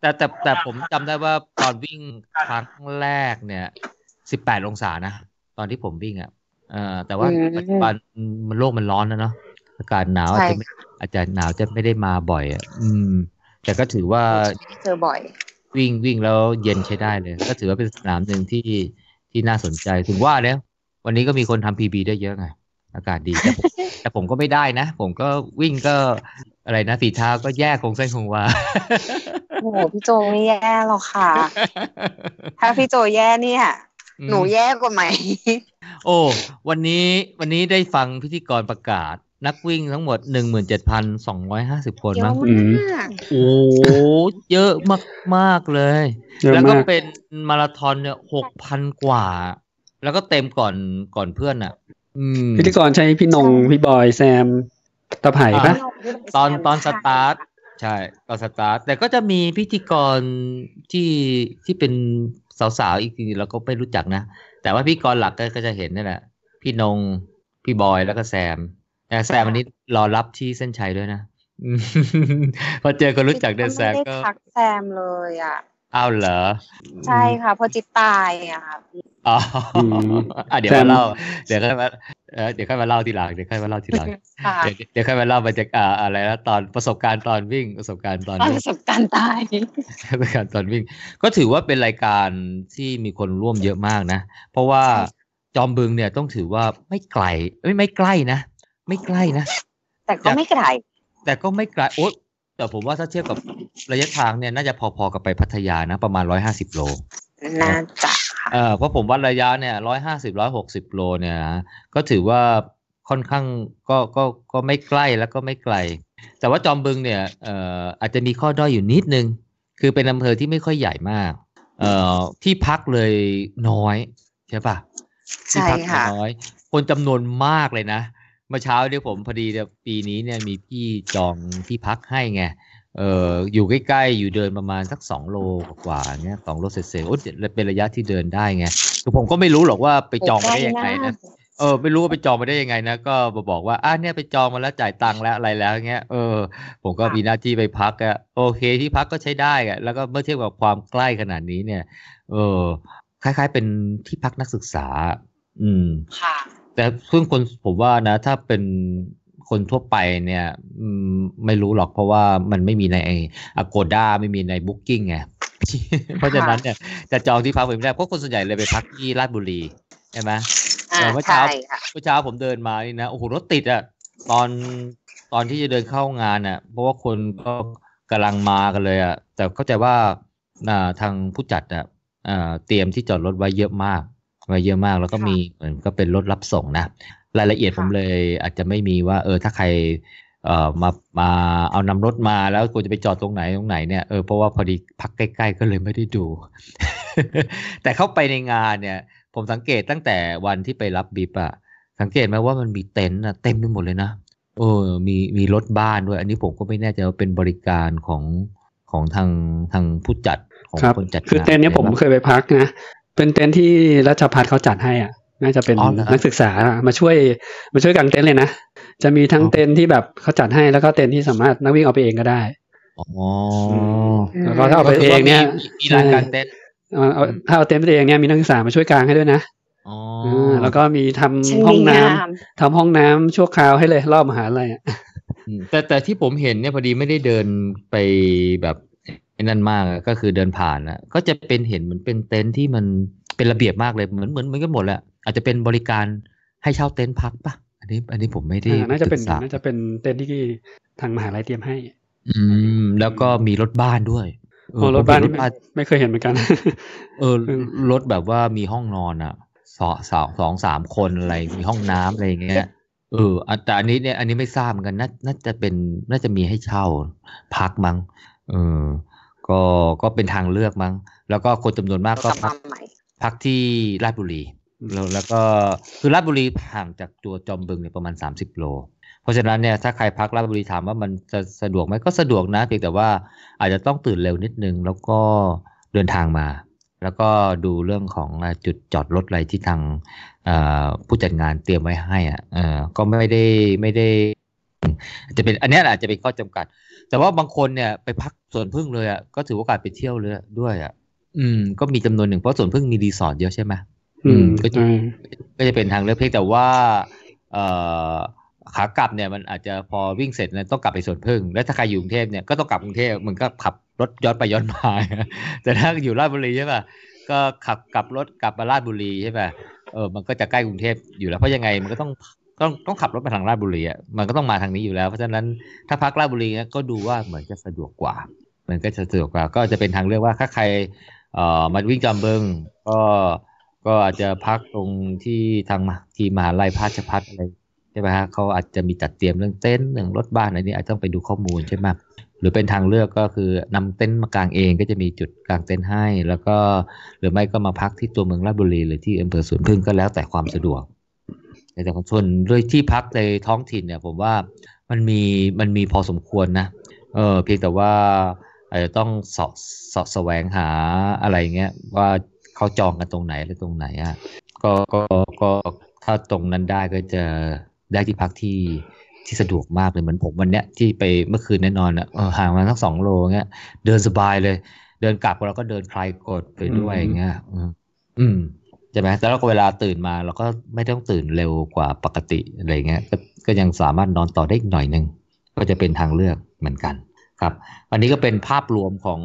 แต่แต่แต่ผมจำได้ว่าตอนวิ่งครั้งแรกเนี่ยสิบแปดองศานะ ตอนที่ผมวิ่งอะ เอ่อแต่ว่าปัจจุบันมันโลกมันร้อนแล้วเนาะอากาศหนาวอาจจะไม่อาจจะหนาวจะไม่ได้มาบ่อยอะอืม แต่ก็ถือว่าเจอบ่อย วิ่งวิ่งแล้วเย็นใช้ได้เลย ก็ถือว่าเป็นสนามหนึ่งที่ที่น่าสนใจถึงว่าแล้ววันนี้ก็มีคนทำพีบีได้เยอะไงอากาศดีแต่ผมแต่ผมก็ไม่ได้นะ ผมก็วิ่งก็อะไรนะฝีเท้าก็แย่คงเส้นคงวาโอ้โหพี่โจไม่แย่หรอกค่ะ ถ้าพี่โจแย่เนี่ย หนูแย่กว่าไหม โอ้ วันนี้วันนี้ได้ฟังพิธีกรประกาศ นักวิ่งทั้งหมดหนึ่งหมื่นเจ็ดพันสองร้อยห้าสิบคนเยอะมั้งอืมมากโอ้เยอะมากมากๆเลยเยอะแล้วก็มากเป็นมาราธอนเนี่ยหกพันกว่า แล้วก็เต็มก่อนก่อนเพื่อนอะอืมพิธีกรใช้พี่นง พี่บอย แซม ตะไผ่ปะตอนตอนสตาร์ทใช่ตอนสตาร์ทแต่ก็จะมีพิธีกรที่ที่เป็น สาวๆอีกทีเราก็ไม่รู้จักนะ แต่ว่าพิธีกรหลักก็ก็จะเห็นนี่แหละ พี่นง พี่บอยแล้วก็แซมแต่แซมวันนี้รอรับที่เส้นชัยด้วยนะอืมพอเจอคนรู้จักเดินแซมไม่ก็ได้ทักแซมเลยอะอ้าวเหรอ ใช่ค่ะเพอจิตตายอะค่ะอ๋ออมอะเดี๋ยวแซมมาเล่า เดี๋ยวค่อยมา เออเดี๋ยวค่อยมาเล่าทีหลังเดี๋ยวค่อยมาเล่าทีหลังค่ะเดี๋ยวเดี๋ยวค่อยมาเล่าบรรยากาศอะไรนะตอนประสบการณ์ตอนวิ่งประสบการณ์ตอนประวิ่งสบการณ์ตายประสบการณ์ตอนวิ่ง ก็ถือว่าเป็นรายการที่มีคนร่วมเยอะมากนะ เพราะว่าจอมบึงเนี่ยต้องถือว่าไม่ไกลไม่ไม่ใกล้นะ ไม่ใกล้นะ แต่ก็ไม่ไกล แต่ก็ไม่ไกลโอ๊ยแต่ผมว่าถ้าเทียบกับระยะทางเนี่ยน่าจะพอๆกับไปพัทยานะ ประมาณร้อยห้าสิบโลน่าจะค่ะ เออเพราะผมวัดระยะเนี่ยร้อยห้าสิบร้อยหกสิบโลเนี่ยนะก็ถือว่าค่อนข้างก็ก็ก็ไม่ใกล้แล้วก็ไม่ไกล แต่ว่าจอมบึงเนี่ยเอ่ออาจจะมีข้อด้อยอยู่นิดนึง คือเป็นอำเภอที่ไม่ค่อยใหญ่มากเอ่อที่พักเลยน้อยใช่ปะที่ใช่พักค่ะน้อย คนจำนวนมากเลยนะเมื่อเช้าเนี่ยผมพอดีเนี่ยปีนี้เนี่ยมีพี่จองที่พักให้ไง เอออยู่ใกล้ๆ อยู่เดินประมาณสักสองโลกว่าๆเงี้ยสองโลเศษๆโอ้เป็นระยะที่เดินได้ไงคือผมก็ไม่รู้หรอกว่าไปจองมาได้ยังไงนะเออไม่รู้ว่าไปจองมาได้ยังไงนะก็มาบอกว่าอะเนี่ยไปจองมาแล้วจ่ายตังค์แล้วอะไรแล้วเงี้ยเออผมก็ค่ะมีหน้าที่ไปพักอะโอเคที่พักก็ใช้ได้อะแล้วก็เมื่อเทียบกับความใกล้ขนาดนี้เนี่ย เออคล้าย ๆ เป็นที่พักนักศึกษา อืมค่ะ แต่ซึ่งคนผมว่านะ ถ้าเป็น คนทั่วไปเนี่ยอืมไม่รู้หรอกเพราะว่ามันไม่มีใน Agoda ไม่มีใน Booking ไงเพราะฉะนั้นเนี่ยจะจองที่พักไม่ได้เพราะคนส่วนใหญ่เลยไปพักที่ราชบุรีใช่ไหมอ่าเมื่อเช้าใช่ค่ะเมื่อเช้าผมเดินมานี่นะโอ้โหรถติดอะตอนตอนที่จะเดินเข้างานอะเพราะว่าคนก็กำลังมากันเลยอะแต่เข้าใจว่าอ่าทางผู้จัดอะอ่าเตรียมที่จอดรถไว้เยอะมากไว้เยอะมากแล้วก็ค่ะมีเหมือนก็เป็นรถรับส่งนะ รายละเอียดค่ะผมเลยอาจจะไม่มีว่า เออ ถ้าใคร เอ่อมามาเอานำรถมาแล้วควรจะไปจอดตรงไหนตรงไหนเนี่ยเออเพราะว่าพอดีพักใกล้ ๆ ก็เลยไม่ได้ดู แต่เข้าไปในงานเนี่ย ผมสังเกตตั้งแต่วันที่ไปรับบิบอะสังเกตไหมว่ามันมีเต็นท์อะเต็มไปหมดเลยนะเออมีมีรถบ้านด้วย อันนี้ผมก็ไม่แน่ใจว่าเป็นบริการของของทางทางผู้จัดของครับคนจัดงานคือเต็นท์เนี้ยผมหรือเคยไปพักนะ เป็นเต็นท์ที่รัชพัฒน์เขาจัดให้อะ น่าจะเป็นอ๋อเหรอนักศึกษามาช่วยมาช่วยกางเต็นท์เลยนะ จะมีทั้งอ๋อเต็นท์ที่แบบเขาจัดให้แล้วก็เต็นท์ที่สามารถนักวิ่งเอาไปเองก็ได้อ๋อแล้วก็ถ้าเอาไปเองเนี่ยมีมีลานกลางเต็นท์เอาเอาถ้าเอาเต็นท์ไปเองเนี่ยมีนักศึกษามาช่วยกางให้ด้วยนะอ๋อาแล้วก็มีทำช่างห้องดีน้ำงามทำห้องน้ำชั่วคราวให้เลยรอบมหาลัยอะอืมแต่แต่ที่ผมเห็นเนี่ยพอดีไม่ได้เดินไปแบบไอ้นั่นมากอะก็คือเดินผ่านนะก็จะเป็นเห็นเหมือนเป็นเต็นท์ที่มันเป็นระเบียบมากเลยเหมือนเหมือนเหมือนกันหมดแหละ อาจจะเป็นบริการให้เช่าเต็นท์พักปะอันนี้ อันนี้ผมไม่ได้อ่าน่าจะเป็นศึกษาน่าจะเป็นเต็นท์ที่ทางมหาลัยเตรียมให้ อืม แล้วก็มีรถบ้านด้วยเอโอ้อรถบ้านผมนี่เห็ไม่ไม่เคยเห็นเหมือนกัน เอออืมรถแบบว่ามีห้องนอนอะสองสองสองสามคนอะไรมีห้องน้ำอะไรอย่างเงี้ยเอออะแต่อันนี้เนี่ยอันนี้ไม่ทราบเหมือนกันน่าน่าจะเป็นน่าจะมีให้เช่าพักมั้งเออก็ก็เป็นทางเลือกมั้ง แล้วก็คนจำนวนมากกก็ลับพัมากใหม่พักที่ราชบุรี แล้วแล้วก็คือราชบุรีห่างจากตัวจอมบึงเนี่ยประมาณ 30 โล เพราะฉะนั้นเนี่ยถ้าใครพักราชบุรีถามว่ามันจะสะดวกไหมก็สะดวกนะ เพียงแต่ว่าอาจจะต้องตื่นเร็วนิดนึง แล้วก็เดินทางมา แล้วก็ดูเรื่องของจุดจอดรถอะไรที่ทางผู้จัดงานเตรียมไว้ให้อะก็ไม่ได้ไม่ได้จะเป็นอันนี้อาจจะเป็นข้อจำกัด แต่ว่าบางคนเนี่ยไปพักสวนพึ่งเลยอะก็ถือว่าการไปเที่ยวเลยด้วยอะอืมก็มีจำนวนหนึ่งเพราะสวนพึ่งมีรีสอร์ทเยอะใช่ไหม อืมก็จะใช่ก็จะเป็นทางเลือกเพียงแต่ว่า เอ่อขากลับเนี่ยมันอาจจะพอวิ่งเสร็จเนี่ยต้องกลับไปสวนพึ่ง แล้วถ้าใครอยู่กรุงเทพเนี่ยก็ต้องกลับกรุงเทพมันก็ขับรถย้อนไปย้อนมา แต่ถ้าอยู่ราชบุรีใช่ป่ะก็ขับกลับรถกลับมาราชบุรีใช่ป่ะเออมันก็จะใกล้กรุงเทพอยู่แล้วเพราะยังไงมันก็ต้องต้องต้องขับรถมาทางราชบุรีอะมันก็ต้องมาทางนี้อยู่แล้ว เพราะฉะนั้นถ้าพักราชบุรีเนี่ยก็ดูว่าเหมือนจะสะดวกกว่าเหมือนก็จะสะดวกกว่า ก็จะเป็นทางเลือกว่าถ้าใครเอ่อมาวิ่งจอมบึงก็ ก็อาจจะพักตรงที่ทางมาทีมมหาลัยพาชพัฒอะไรใช่ไหมฮะเขาอาจจะมีจัดเตรียมเรื่องเต็นท์เรื่องรถบ้านอะไรนี้อาจจะต้องไปดูข้อมูลใช่ไหมหรือเป็นทางเลือกก็คือนำเต็นท์มากางเองก็จะมีจุดกางเต็นท์ให้ แล้วก็หรือไม่ก็มาพักที่ตัวเมืองราชบุรีหรือที่อำเภอสวนพึ่งก็แล้วแต่ความสะดวก แต่ของชนด้วยที่พักในท้องถิ่นเนี่ยผมว่ามันมีมันมีพอสมควรนะเออเพียงแต่ว่าอาจจะต้องเสาะเสาะแสวงหาอะไรเงี้ยว่า เขาจองกันตรงไหนหรือตรงไหนอะก็ก็ก็ถ้าตรงนั้นได้ก็จะได้ที่พักที่ที่สะดวกมากเลยเหมือนผมวันเนี้ยที่ไปเมื่อคืนแน่นอนอะห่างมาทั้งสองโลเงี้ย เดินสบายเลย เดินกลับเราก็เดินคลายกดไปด้วยอย่างเงี้ยอืมใช่ไหมแต่แล้วก็เวลาตื่นมาเราก็ไม่ต้องตื่นเร็วกว่าปกติอะไรเงี้ย ก็ก็ยังสามารถนอนต่อได้อีกหน่อยหนึ่งก็จะเป็นทางเลือกเหมือนกัน ครับ วันนี้ก็เป็นภาพรวมของ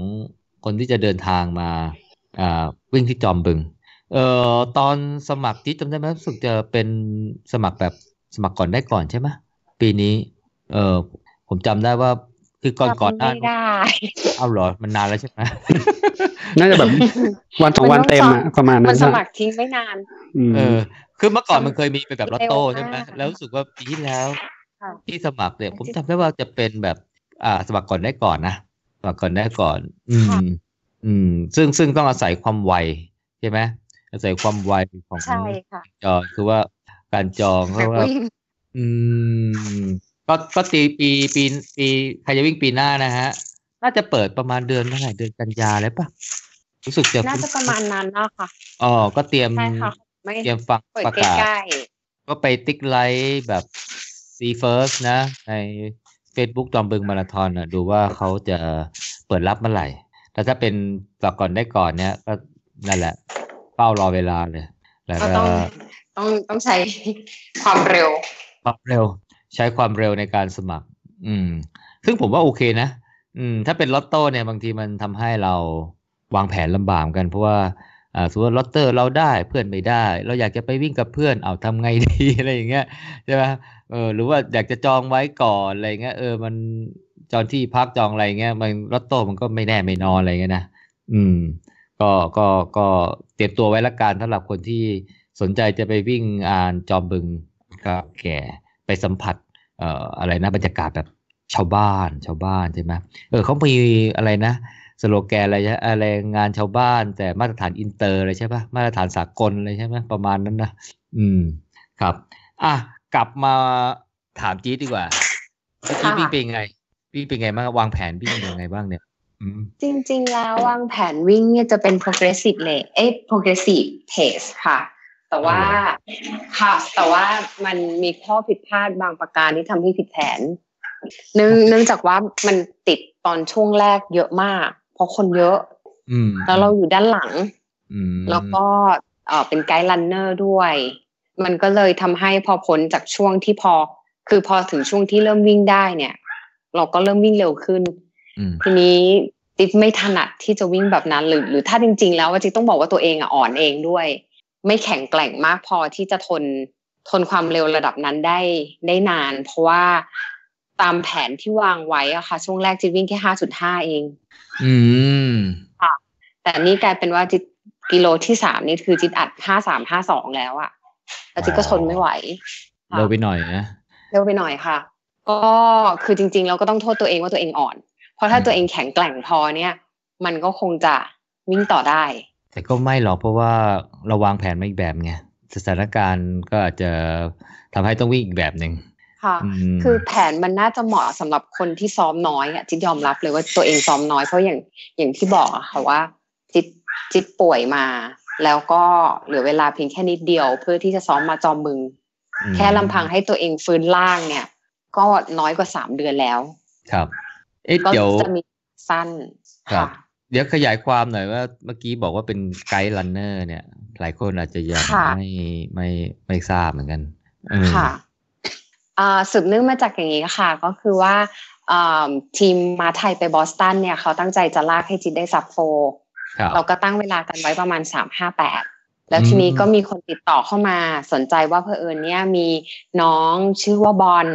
คนที่จะเดินทางมา วิ่งที่จอมบึง เอ่อตอนสมัครที่จำได้ไหมรู้สึกจะเป็นสมัครแบบสมัครก่อนได้ก่อนใช่ไหมปีนี้ เออผมจำได้ว่าคือก่อนก่อนหน้าไม่ได้เอาเหรอมันนานแล้วใช่ไหมน่าจะแบบวันสองวันเต็มอะประมาณมันั้นนสอะมัครทิ้งไม่นานอืมเออ คือเมื่อก่อนมันเคยมีเป็นแบบลอตโต้เร็วมากใช่ไหมแล้วรู้สึกว่าปีที่แล้วค่ะที่สมัครเนี่ยผมจำได้ว่าจะเป็นแบบ อ่า สมัครก่อนได้ก่อนนะสมัครก่อนได้ก่อน อืม อืม ซึ่งซึ่งต้องอาศัยความไวใช่ไหมอาศัยความไวของใช่ค่ะจองคือว่าการจองเพนักราะว่าวิ่งอืม ก็ก็ตีปีปีปีใครจะวิ่งปีหน้านะฮะ น่าจะเปิดประมาณเดือนเท่าไหร่เดือนกันยาเลยปะรู้สึกจะน่าจะประมาณนั้นนะคะอ๋อก็เตรียมใช่ค่ะไม่เตรียมฟังเปิดประใกกาศล้ก็ไปติ๊กไลท์แบบ C First นะ ใน Facebook จอมบึงมาราธอนอะดูว่าเขาจะเปิดรับเมื่อไหร่ แต่ถ้าเป็นต่อก่อนได้ก่อนเนี้ยก็นั่นแหละเฝ้ารอเวลาเลยแล้วๆก็ก็ต้องต้องต้องใช้ความเร็ว ความเร็ว ใช้ความเร็วในการสมัคร อืม ซึ่งผมว่าโอเคนะอืม ถ้าเป็นลอตโต้เนี่ยบางทีมันทำให้เราวางแผนลำบากเหมือนกัน เพราะว่าอ่าสมมติว่าลอตเตอร์เราได้เพื่อนไม่ได้ เราอยากจะไปวิ่งกับเพื่อนเอาทำไงดีอะไรอย่างเงี้ยใช่ไหมเออหรือว่าอยากจะจองไว้ก่อนอะไรเงี้ยเออมัน จองที่พักจองอะไรเงี้ยมันลอตโต้มันก็ไม่แน่ไม่นอนอะไรเงี้ยนะอืม ก็ก็ก็เตรียมตัวไว้ละกันสำหรับคนที่สนใจจะไปวิ่งอ่านจอมบึงก็แก่ไปสัมผัส เอ่ออะไรนะบรรยากาศแบบชาวบ้าน ชาวบ้านใช่ไหมเออเขามีอะไรนะสโลแกนอะไรนะอะไรงานชาวบ้าน แต่มาตรฐานอินเตอร์เลยใช่ปะมาตรฐานสากลเลยใช่ไหมประมาณนั้นนะอืมครับ อะกลับมาถามจี๊ดดีกว่าเมื่อกี้ค่ะวิ่งเป็นไง วิ่งเป็นไงบ้างวางแผนวิ่งยังไงบ้างเนี่ยอืมจริง ๆ แล้ววางแผนวิ่งเนี่ยจะเป็น progressive เลยเอ้ย progressive pace ค่ะ แต่ว่าค่ะ แต่ว่ามันมีข้อผิดพลาดบางประการที่ทำให้ผิดแผนเนื่องเนื่องจากว่ามันติดตอนช่วงแรกเยอะมาก เพราะคนเยอะอืมแล้วเราอยู่ด้านหลังอืมแล้วก็เอ่อเป็นไกด์ลันเนอร์ด้วย มันก็เลยทำให้พอพ้นจากช่วงที่พอ คือพอถึงช่วงที่เริ่มวิ่งได้เนี่ย เราก็เริ่มวิ่งเร็วขึ้นอืมทีนี้ติ๊บไม่ถนัดที่จะวิ่งแบบนั้นหรือหรือถ้าจริง ๆ แล้วว่าจิ๊บต้องบอกว่าตัวเองอะอ่อนเองด้วย ไม่แข็งแกร่งมากพอที่จะทนทนความเร็วระดับนั้นได้ได้นาน เพราะว่าตามแผนที่วางไว้อะค่ะ ช่วงแรกจิ๊บวิ่งแค่ห้าจุดห้าเอง อืมแต่นี่กลายเป็นว่าจิ๊บกิโลที่สามนี่คือจิ๊บอัดห้าสามห้าสองแล้วอะแล้วจิ๊บก็ทนไม่ไหวค่ะเร็วไปหน่อยนะเร็วไปหน่อยค่ะ ก็คือจริง ๆ เราก็ต้องโทษตัวเองว่าตัวเองอ่อน เพราะถ้าตัวเองแข็งแกร่งพอเนี่ย มันก็คงจะวิ่งต่อได้ แต่ก็ไม่หรอกเพราะว่าเราวางแผนมาอีกแบบไงสถานการณ์ก็อาจจะทำให้ต้องวิ่งอีกแบบหนึ่งค่ะอืมคือแผนมันน่าจะเหมาะสำหรับคนที่ซ้อมน้อยอะจิ๊บยอมรับเลยว่าตัวเองซ้อมน้อยเพราะอย่างอย่างที่บอกอะค่ะว่าจิ๊บจิ๊บป่วยมา แล้วก็เหลือเวลาเพียงแค่นิดเดียว เพื่อที่จะซ้อมมาจอมมึงอืมแค่ลำพังให้ตัวเองฟื้นล่างเนี่ย ก็น้อยกว่าสามเดือนแล้ว ครับ เอ๊ะก็เดี๋ยวจะมีสั้นครัค่ะบเดี๋ยวขยายความหน่อยว่าเมื่อกี้บอกว่าเป็นไกด์ลันเนอร์เนี่ย หลายคนอาจจะยังค่ะไม่ไม่ไม่ทราบเหมือนกันเออค่ะอ่าสืบเนื่องมาจากอย่างนี้ค่ะ ก็คือว่าอ่าทีมมาไทยไปบอสตันเนี่ยเขาตั้งใจจะลากให้จิตได้ซับโฟครับเราก็ตั้งเวลากันไว้ประมาณสามห้าแปดแล้วทีนี้อืมก็มีคนติดต่อเข้ามาสนใจว่าเพอเอิญเนี่ยมีน้องชื่อว่าบอล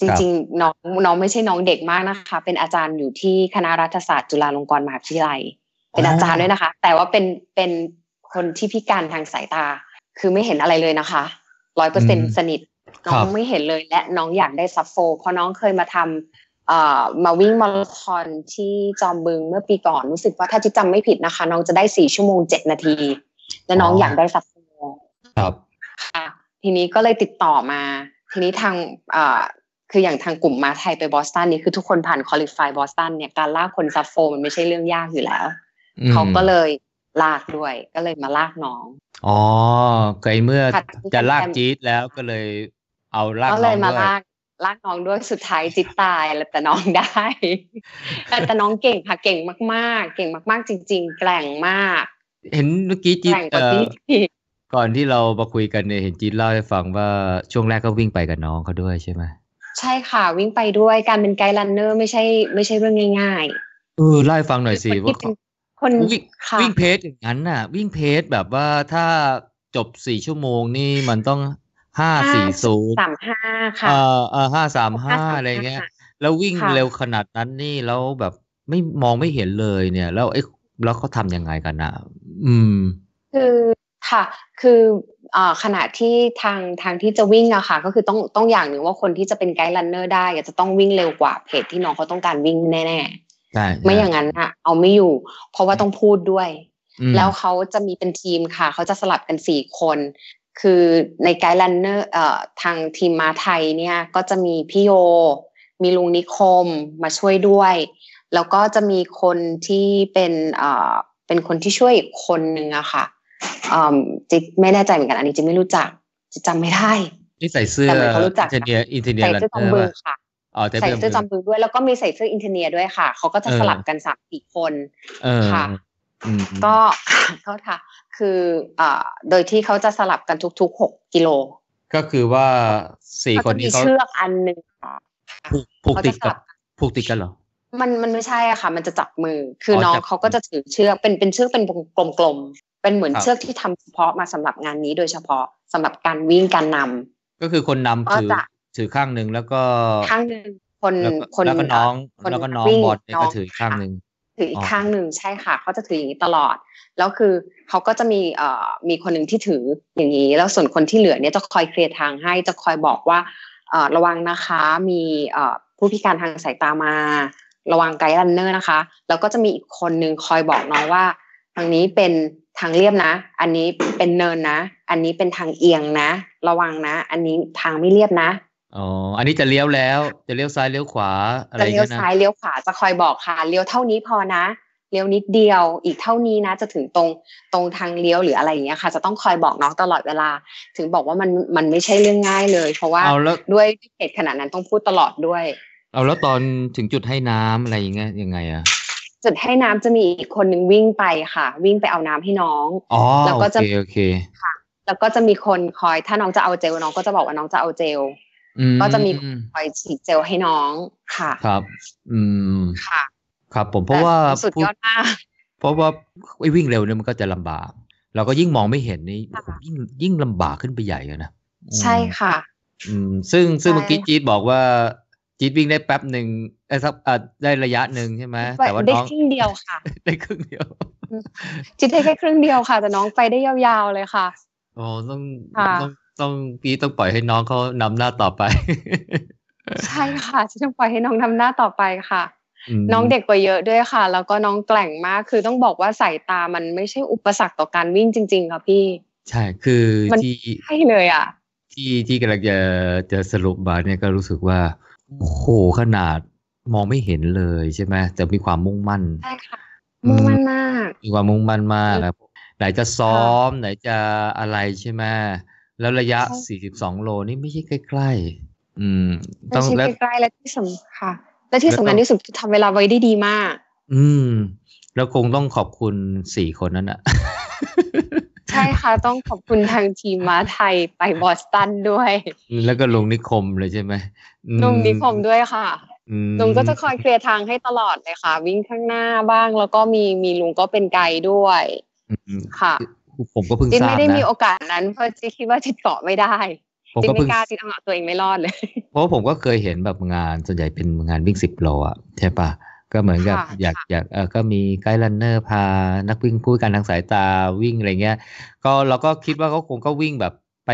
จริงๆน้องน้องไม่ใช่น้องเด็กมากนะคะ เป็นอาจารย์อยู่ที่คณะรัฐศาสตร์จุฬาลงกรณ์มหาวิทยาลัย เป็นอาจารย์ด้วยนะคะ แต่ว่าเป็นเป็นคนที่พิการทางสายตา คือไม่เห็นอะไรเลยนะคะร้อยเปอร์เซ็นสนิทน้องไม่เห็นเลยและน้องอยากได้ sub four เพราะน้องเคยมาทำเอ่อมาวิ่งมาราธอนที่จอมบึงเมื่อปีก่อนรู้สึกว่าถ้าจิจำไม่ผิดนะคะ น้องจะได้สี่ชั่วโมงเจ็ดนาที และน้องอยากได้ sub fourครับค่ะทีนี้ก็เลยติดต่อมา ทีนี้ทางเอ่อ คืออย่างทางกลุ่มมาไทยไปบอสตันนี่คือทุกคนผ่าน qualify บอสตันเนี่ยการลากคน sub four มันไม่ใช่เรื่องยากอยู่แล้วอืมเขาก็เลยลากด้วยก็เลยมาลากน้อง อ๋อไกลเมื่อค่ะจะลากจี๊ดแล้วก็เลยเอาลากก็น้เลองยมาด้วยลากลากน้องด้วยสุดท้ายจิตตายแล้วแต่น้องได้แต่แต่น้องเก่งค่ะเก่งมากๆ เก่งมากๆ จริง ๆ แกร่งมาก เห็นเมื่อกี้แกจี๊ดร่งกว่าเอ่อที่ก่อนที่เรามาคุยกันเนี่ยเห็นจี๊ดเล่าให้ฟังว่าช่วงแรกก็วิ่งไปกับน้องเขาด้วยใช่ไหม ใช่ค่ะ วิ่งไปด้วยการเป็นไกด์ลันเนอร์ไม่ใช่ ไม่ใช่เรื่องง่ายเออเล่าให้ฟังหน่อยๆสิคนว่าที่เป็นคนวิ่งค่ะวิ่งเพจอย่างนั้นน่ะ วิ่งเพจแบบว่าถ้าจบสี่ชั่วโมงนี่มันต้องห้าสี่ศูนย์สามห้าค่ะเออเออห้าสามห้า535อะไรเงี้ย แล้ววิ่งค่ะเร็วขนาดนั้นนี่แล้วแบบไม่มองไม่เห็นเลยเนี่ย แล้วไอ้แล้วเขาทำยังไงกันนะอืม คือค่ะ คือเอ่อ ขณะที่ทางทางที่จะวิ่งอะค่ะ ก็คือต้องต้องอย่างหนึ่งว่าคนที่จะเป็นไกด์รันเนอร์ได้อะจะต้องวิ่งเร็วกว่าเพจที่น้องเขาต้องการวิ่งแน่ใช่ๆไม่อย่างนั้นอะเอาไม่อยู่ เพราะว่าต้องพูดด้วยอืมแล้วเขาจะมีเป็นทีมค่ะ เขาจะสลับกันสี่คน คือในไกด์รันเนอร์เอ่อทางทีมมาไทยเนี่ย ก็จะมีพี่โย มีลุงนิคมมาช่วยด้วย แล้วก็จะมีคนที่เป็นเอ่อเป็นคนที่ช่วยอีกคนนึงอะค่ะ อืมจิไม่แน่ใจเหมือนกันอันนี้จิไม่รู้จักจิจำไม่ได้นี่ใส่เสื้อแต่เหมือนเขารู้จักอินเทเนียอินเทเนียใส่เสื้อจอมบึงค่ะอ๋อแต่ใส่เสื้อเสื้อจอมบึงด้วย แล้วก็มีใส่เสื้ออินเทเนียด้วยค่ะ เขาก็จะสลับกันสามสี่คนเออค่ะอืมก็โทษค่ะ คือเอ่อโดยที่เขาจะสลับกันทุกๆหกกิโล ก็คือว่าสี่เขาคนจะมีนี้เขาเชือกอันหนึ่งผูกผูกเขาติจะดสกัลับบผูกติดกันเหรอมันมันไม่ใช่อะค่ะ มันจะจับมือ คือออน้องจับเขาก็จะถือเชือกเป็นเป็นเชือกเป็นกลมๆ เป็นเหมือนครับเชือกที่ทำเฉพาะมาสำหรับงานนี้โดยเฉพาะสำหรับการวิ่งการนำก็คือคนนำก็ถือจะถือข้างหนึ่งแล้วก็ข้างหนึ่งคนแล้วก็คนแล้วก็น้องเคนแล้วก็น้องวิ่บอลเนี่ยน้ก็งถืออีกข้างหนึ่งถืออีอ๋กอข้างหนึ่งใช่ค่ะเขาจะถืออย่างนี้ตลอด แล้วคือเขาก็จะมีเอ่อมีคนหนึ่งที่ถืออย่างนี้ แล้วส่วนคนที่เหลือเนี่ยจะคอยเคลียร์ทางให้จะคอยบอกว่าเอ่อระวังนะคะมีเอ่อผู้พิการทางสายตามา ระวังไกด์รันเนอร์นะคะ แล้วก็จะมีอีกคนนึงคอยบอกน้องว่าทางนี้เป็น ทางเรียบนะ อันนี้เป็นเนินนะ อันนี้เป็นทางเอียงนะ ระวังนะ อันนี้ทางไม่เรียบนะ อ๋อ อันนี้จะเลี้ยวแล้ว จะเลี้ยวซ้ายเลี้ยวขวาอะไรจะอย่างเลี้ยวเงี้ยนะซ้ายเลี้ยวขวาจะคอยบอกค่ะ เลี้ยวเท่านี้พอนะ เลี้ยวนิดเดียว อีกเท่านี้นะ จะถึงตรงตรงทางเลี้ยวหรืออะไรอย่างเงี้ยค่ะ จะต้องคอยบอกน้องตลอดเวลา ถึงบอกว่ามันมันไม่ใช่เรื่องง่ายเลย เพราะว่าเอาแล้วด้วยเหตุขนาดนั้นต้องพูดตลอดด้วย เอาแล้วตอนถึงจุดให้น้ำอะไรอย่างเงี้ยยังไงอะ จุดให้น้ำจะมีอีกคนนึงวิ่งไปค่ะ วิ่งไปเอาน้ำให้น้องอ๋อแล้วก็โอจะเคโอเคแล้วก็จะมีคนคอย ถ้าน้องจะเอาเจลน้องก็จะบอกว่าน้องจะเอาเจลอืมก็จะมีคอยฉีดเจลให้น้องค่ะ ครับ อืมค่ะ ครับ ผมเพราะว่าแต่สุดยอดมากเพราะว่าไอ้วิ่งเร็วเนี่ยมันก็จะลำบากเราก็ยิ่งมองไม่เห็นนี่ค่ะโอ้โหยิ่งยิ่งลำบากขึ้นไปใหญ่อะนะอืมใช่ค่ะ อืม ซึ่งซึ่งใช่เมื่อกี้จี๊ดบอกว่า จี๊ดวิ่งได้แป๊บหนึ่งไอ้สักอะได้ระยะหนึ่งใช่ไหมแต่ว่าได้น้องครึ่งเดียวค่ะ ได้ครึ่งเดียวจิตได้แค่ครึ่งเดียวค่ะ แต่น้องไปได้ยาวๆเลยค่ะอ๋อต้องค่ะต้องต้องพี่ต้องปล่อยให้น้องเขานำหน้าต่อไป ใช่ค่ะจะต้องปล่อยให้น้องทำหน้าต่อไปค่ะมน้องเด็กกว่าเยอะด้วยค่ะ แล้วก็น้องแกร่งมากคือต้องบอกว่าสายตามันไม่ใช่อุปสรรคต่อการวิ่งจริง ๆ ค่ะพี่ ใช่คือมันที่ใช่เลยอะ ที่ที่กำลังจะจะสรุปมาเนี่ยก็รู้สึกว่า โอ้โหขนาดมองไม่เห็นเลยใช่ไหมแต่มีความมุ่งมั่นใช่ค่ะมุ่งมั่นมาก มีความมุ่งมั่นมากอืมครับไหนจะซ้อม ไหนจะอะไรใช่ไหมแล้วระยะใช่42 โลนี่ไม่ใช่ใกล้ๆอืมไม่ต้องใช่แล้วใกล้ๆและที่สำค่ะและที่แล้วสำคัญต้องที่สุดคือทำเวลาไว้ได้ดีมาก อืม แล้วคงต้องขอบคุณสี่คนนั้นอะใช่ค่ะ ต้องขอบคุณทางทีมม้าไทยไปบอสตันด้วย แล้วก็ลุงนิคมเลยใช่ไหมอืมลุงนิคมด้วยค่ะอืมลุงก็จะคอยเคลียร์ทางให้ตลอดเลยค่ะ วิ่งข้างหน้าบ้าง แล้วก็มีมีลุงก็เป็นไกด์ด้วยอืมค่ะ ผมก็เพิ่งจินทราบไม่ได้มีนะโอกาสนั้นเพราะจินคิดว่าจินเกาะไม่ได้ผมจินก็ไม่เพิ่งกล้าจินเอาตัวเองไม่รอดเลย เพราะว่าผมก็เคยเห็นแบบงานส่วนใหญ่เป็นงานวิ่งสิบโลอะใช่ปะ ก็เหมือนกับค่ะอยากอยากเออก็มีไกด์รันเนอร์พานักวิ่งผู้พิการทางสายตาวิ่งอะไรเงี้ย ก็เราก็คิดว่าเขาคงก็วิ่งแบบไป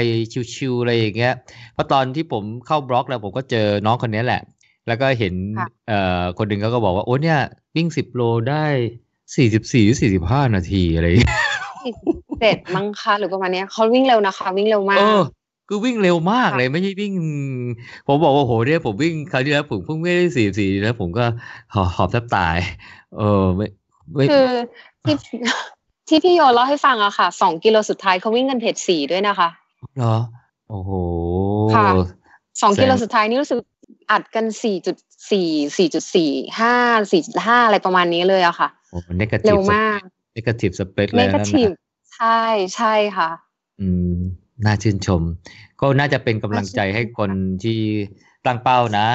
ชิวๆอะไรอย่างเงี้ยเพราะตอนที่ผมเข้าบล็อกแล้วผมก็เจอน้องคนนี้แหละ แล้วก็เห็นค่ะเอ่อคนหนึ่งเขาก็บอกว่า โอ้เนี่ย วิ่งสิบโลได้สี่สิบสี่สี่สิบห้านาทีอะไรอย่างเงี้ยเสร็จมั้งคะหรือประมาณเนี้ยเขาวิ่งเร็วนะคะ วิ่งเร็วมาเอกอ คือวิ่งเร็วมากเลยไม่ใช่วิ่ง ผมบอกว่าโหเนี่ยผมวิ่งคราวที่แล้วผมเพิ่งไม่ได้สี่สี่แล้วผมก็หอบหอบแทบตาย เออไม่ไม่คือที่ที่พี่โยเล่าให้ฟังอะค่ะสองกิโลสุดท้ายเขาวิ่งกันเพจสี่ด้วยนะคะเหรอโอ้โหค่ะสองแสดงกิโลสุดท้ายนี่รู้สึกอัดกันสี่จุดสี่สี่จุดสี่ห้าสี่จุดห้าอะไรประมาณนี้เลยอะค่ะโอ้เนกาทีเร็ฟวมากเนกาทีฟสเปรดเนเลยกานั่นทีฟนะใช่ใช่ค่ะ อืม น่าชื่นชม ก็น่าจะเป็นกำลังใจให้คนที่ตั้งเป้านะ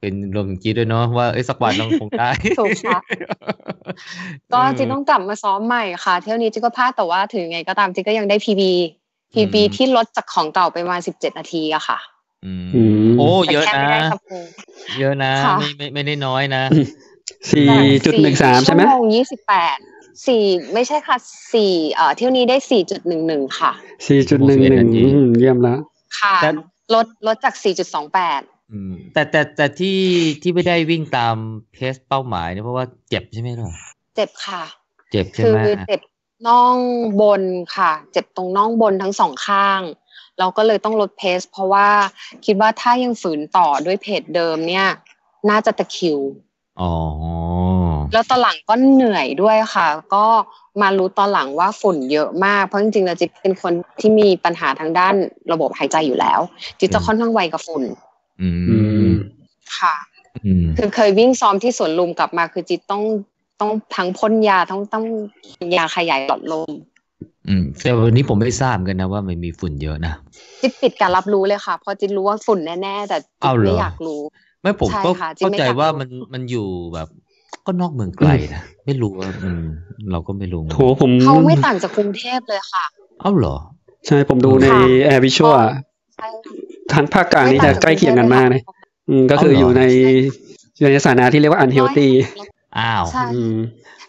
เป็นรวมถึงจีดด้วยเนาะว่าเอ้ยสักวันต้องคงได้ถูกค่ะก็เออจินต้องกลับมาซ้อมใหม่ค่ะ เที่ยวนี้จินก็พลาดแต่ว่าถึงไงก็ตามจินก็ยังได้พีบีพีบีอืมที่ลดจากของเก่าไปประมาณสิบเจ็ดนาทีอะค่ะอืมอืมโอ้แต่เยอะแค่นะไม่ได้สะโพกเยอะนะค่ะไม่ไม่ไม่ได้น้อยนะสี่จุดหนึ่งสามใช่ไหมชั่วโมงยี่สิบแปด สี่ไม่ใช่ค่ะสี่เอ่อเที่ยวนี้ได้สี่จุดหนึ่งหนึ่งค่ะสี่จุดหนึ่งหนึ่งนาทีเยี่ยมแล้วค่ะแต่ลดลดจากสี่จุดสองแปดอืมแต่แต่แต่ที่ที่ไม่ได้วิ่งตามเพสเป้าหมายเนี่ยเพราะว่าเจ็บใช่ไหมล่ะเจ็บค่ะ เจ็บใช่คือไหมเจ็บน่องบนค่ะ เจ็บตรงน่องบนทั้งสองข้าง เราก็เลยต้องลดเพส เพราะว่าคิดว่าถ้ายังฝืนต่อด้วยเพจเดิมเนี่ย น่าจะตะคริว อ๋อ แล้วตอนหลังก็เหนื่อยด้วยค่ะ ก็มารู้ตอนหลังว่าฝุ่นเยอะมากเพราะจริงๆแล้วจิ๊บเป็นคนที่มีปัญหาทางด้านระบบหายใจอยู่แล้ว จิ๊บจะค่อนข้างไวกับฝุ่น อือืมมค่ะอืมคือเคยวิ่งซ้อมที่สวนลุมกลับมา คือจิ๊บต้องต้องทั้งพ่นยาต้องต้องกินยาขยายหลอดลมอืมแต่วันนี้ผมไม่ทราบเหมือนกันนะว่ามันมีฝุ่นเยอะนะจิ๊บปิดการรับรู้เลยค่ะเพราะจิ๊บรู้ว่าฝุ่นแน่ๆแต่จิ๊เอาบเหรอไม่อยากรู้ ไม่ผมใช่ก็ค่ะจริงเข้าไม่ใจอยากว่ารู้มันมันอยู่แบบ ก็นอกเมืองไกลนะไม่รู้ว่าอืมเราก็ไม่รู้โหผมเขาไม่ต่างจากกรุงเทพเลยค่ะเอ้าเหรอ ใช่ผมดูในค่ะแอร์วิชวลใช่ทางภาคกลางนี่จะใกล้เคียงกันมากนะอืมก็คือเอาเหรอออยู่ในอยู่ในสถานะที่เรียกว่า unhealthy อ้าวใช่อืม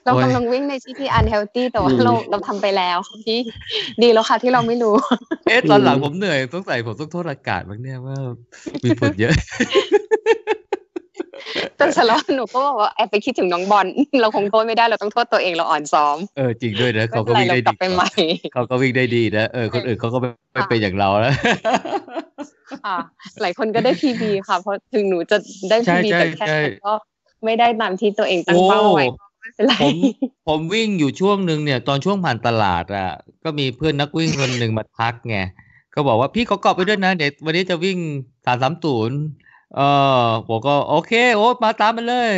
เราโอ้ยกำลังวิ่งในที่ที่ unhealthy แต่ว่าอืมเราเราทำไปแล้วพี่ดีแล้วค่ะที่เราไม่รู้ เอ๊ะตอนหลังอืมผมเหนื่อยต้องใส่ผมต้องโทษอากาศบ้างเนี่ยว่ามีฝุ่นเยอะ แต่เสร็จแล้วหนูก็บอกว่าแอบไปคิดถึงน้องบอลเราคงโทษไม่ได้เราต้องโทษตัวเองเราอ่อนซ้อมเออจริงด้วยนะไม่เขาเป็ก็นไรวิ่งเราได้กลัดีบไปใหม่เขาก็วิ่งได้ดีนะเออคนอื่นเขาก็ไม่ไม่ค่ะเป็นอย่างเราแล้วค่ะหลายคนก็ได้พีบีค่ะ เพราะถึงหนูจะได้ใช่พีบีใช่แต่แค่ใช่ก็ไม่ได้ตามที่ตัวเองตั้งเป้าไว้ก็ไม่เป็นไรผมผมวิ่งอยู่ช่วงหนึ่งเนี่ย ตอนช่วงผ่านตลาดอะ ก็มีเพื่อนนักวิ่งคนหนึ่งมาทักไงก็บอกว่าพี่ขอกรอบไปด้วยนะเดี๋ยววันนี้จะวิ่งสามสามศูนย์ เออผมก็โอเค โอ้มาตามมันเลย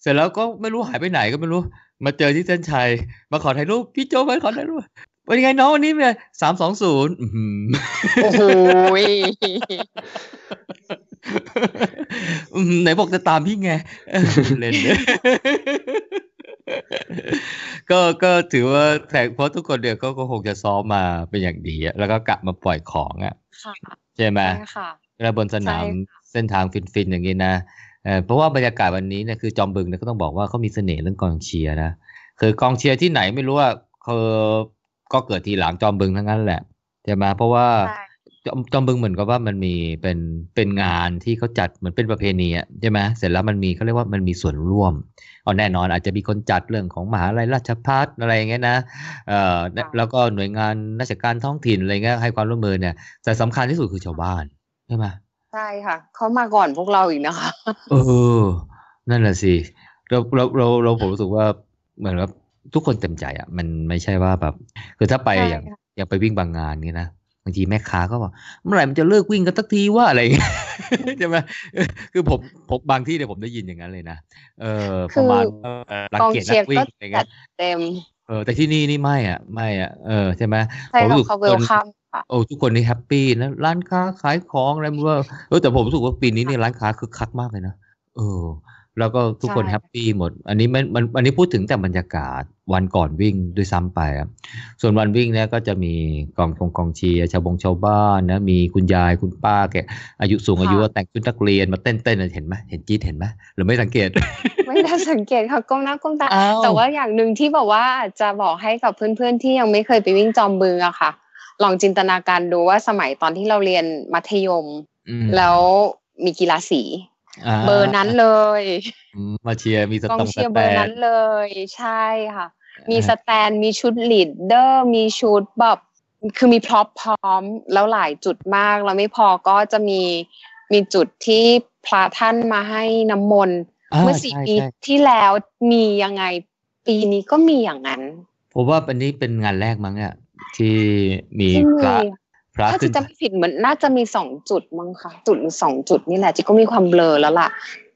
เสร็จแล้วก็ไม่รู้หายไปไหนก็ไม่รู้ มาเจอที่เส้นชัย มาขอถ่ายรูปพี่โจมาขอถ่ายรูปวันยังไงน้องวันนี้เนี่ยสามสองศูนย์โอ้โหอืมไหนบอกจะตามพี่ไงเออเล่นเลยก็ก็ถือว่าแข่งเพราะทุกคนเดียวก็ก็คงจะซ้อมมาเป็นอย่างดีอะแล้วก็กะมาปล่อยของอะค่ะใช่ไหมใช่ค่ะแล้วบนสนามใช่ค่ะ เส้นทางฟินๆอย่างนี้นะเออเพราะว่าบรรยากาศวันนี้เนี่ยคือจอมบึงเนี่ยก็ต้องบอกว่าเขามีเสน่ห์เรื่องกองเชียร์นะคือกองเชียร์ที่ไหนไม่รู้ว่าเขาก็เกิดทีหลังจอมบึงทั้งนั้นแหละใช่ไหมเพราะว่าใช่จอมจอมบึงเหมือนกับว่ามันมีเป็นเป็นงานที่เขาจัดเหมือนเป็นประเพณีอะใช่ไหมเสร็จแล้วมันมีเขาเรียกว่ามันมีส่วนร่วมเอาแน่นอนอาจจะมีคนจัดเรื่องของมหาลัยราชภัฏอะไรอย่างเงี้ยนะเอ่อแล้วก็หน่วยงานราชการท้องถิ่นอะไรเงี้ยให้ความร่วมมือเนี่ยแต่สำคัญที่สุดคือชาวบ้านใช่ไหม ใช่ค่ะ เขามาก่อนพวกเราอีกนะคะ เออ นั่นแหละสิเราเราเราเราผมรู้สึกว่าเหมือนว่าทุกคนเต็มใจอะ มันไม่ใช่ว่าแบบ คือถ้าไปใช่อย่างค่ะอย่างไปวิ่งบางงานเงี้ยนะบางทีแม่ค้าก็บอกเมื่อไหร่มันจะเลิกวิ่งกันสักทีว่าอะไรอย่างเงี้ยใช่ไหมเออคือผมผมบางที่เนี่ยผมได้ยินอย่างนั้นเลยนะเออประมาณว่าเอ่อรังเกียจเชีนักวิ่งอะไรจัเงี้ย กองเชียร์ก็จัดเต็มเออแต่ที่นี่นี่ไม่อะ ไม่อะเออใช่ไหมใช่ผมค่ะรู้สึกเขา welcome ค่ะ โอ้ทุกคนนี่ happy นะร้านค้าขายของอะไรไม่รู้ว่าเออแต่ผมรู้สึกว่าปีนี้เนี่ยร้านค้าคึกคักมากเลยนะเออ แล้วก็ทุกคนใช่ happy หมด อันนี้มันมันอันนี้พูดถึงแต่บรรยากาศวันก่อนวิ่งด้วยซ้ำไปอะส่วนวันวิ่งเนี่ยก็จะมีกองกองกองเชียร์ชาวบงชาวบ้านนะมีคุณยายคุณป้าแกอายุสูงอายุแต่งชุดนักเรียนมาเต้นเต้นเห็นไหมเห็นจี๊ดเห็นไหมหรือไม่สังเกต ไม่ได้สังเกตค่ะก้มหน้าก้มตา อ้าว แต่ว่าอย่างหนึ่งที่บอกว่าจะบอกให้กับเพื่อนๆที่ยังไม่เคยไปวิ่งจอมบึงอะค่ะ ลองจินตนาการดูว่าสมัยตอนที่เราเรียนมัธยมอืมแล้วมีกีฬาสีาเบอร์นั้นเลยอืมมาเชียร์มีสกองตองสเชียร์แตเบอร์นนั้นเลย ใช่ค่ะ มีสแตนมีชุดลีดเดอร์มีชุดแบบคือมีพร็อพพร้อมแล้วหลายจุดมากแล้วไม่พอก็จะมีมีจุดที่พระท่านมาให้น้ำมนต์าเมื่อสี่ใช่ปีใช่ที่แล้วมียังไงปีนี้ก็มีอย่างนั้นผมว่าอันนี้เป็นงานแรกมั้งอะ ที่มีที่พระมีพระถ้าขึ้จินจะไม่ผิดเหมือนน่าจะมีสองจุดมั้งคะจุดหรือสองจุดนี่แหละจิก็มีความเบลอแล้วล่ะ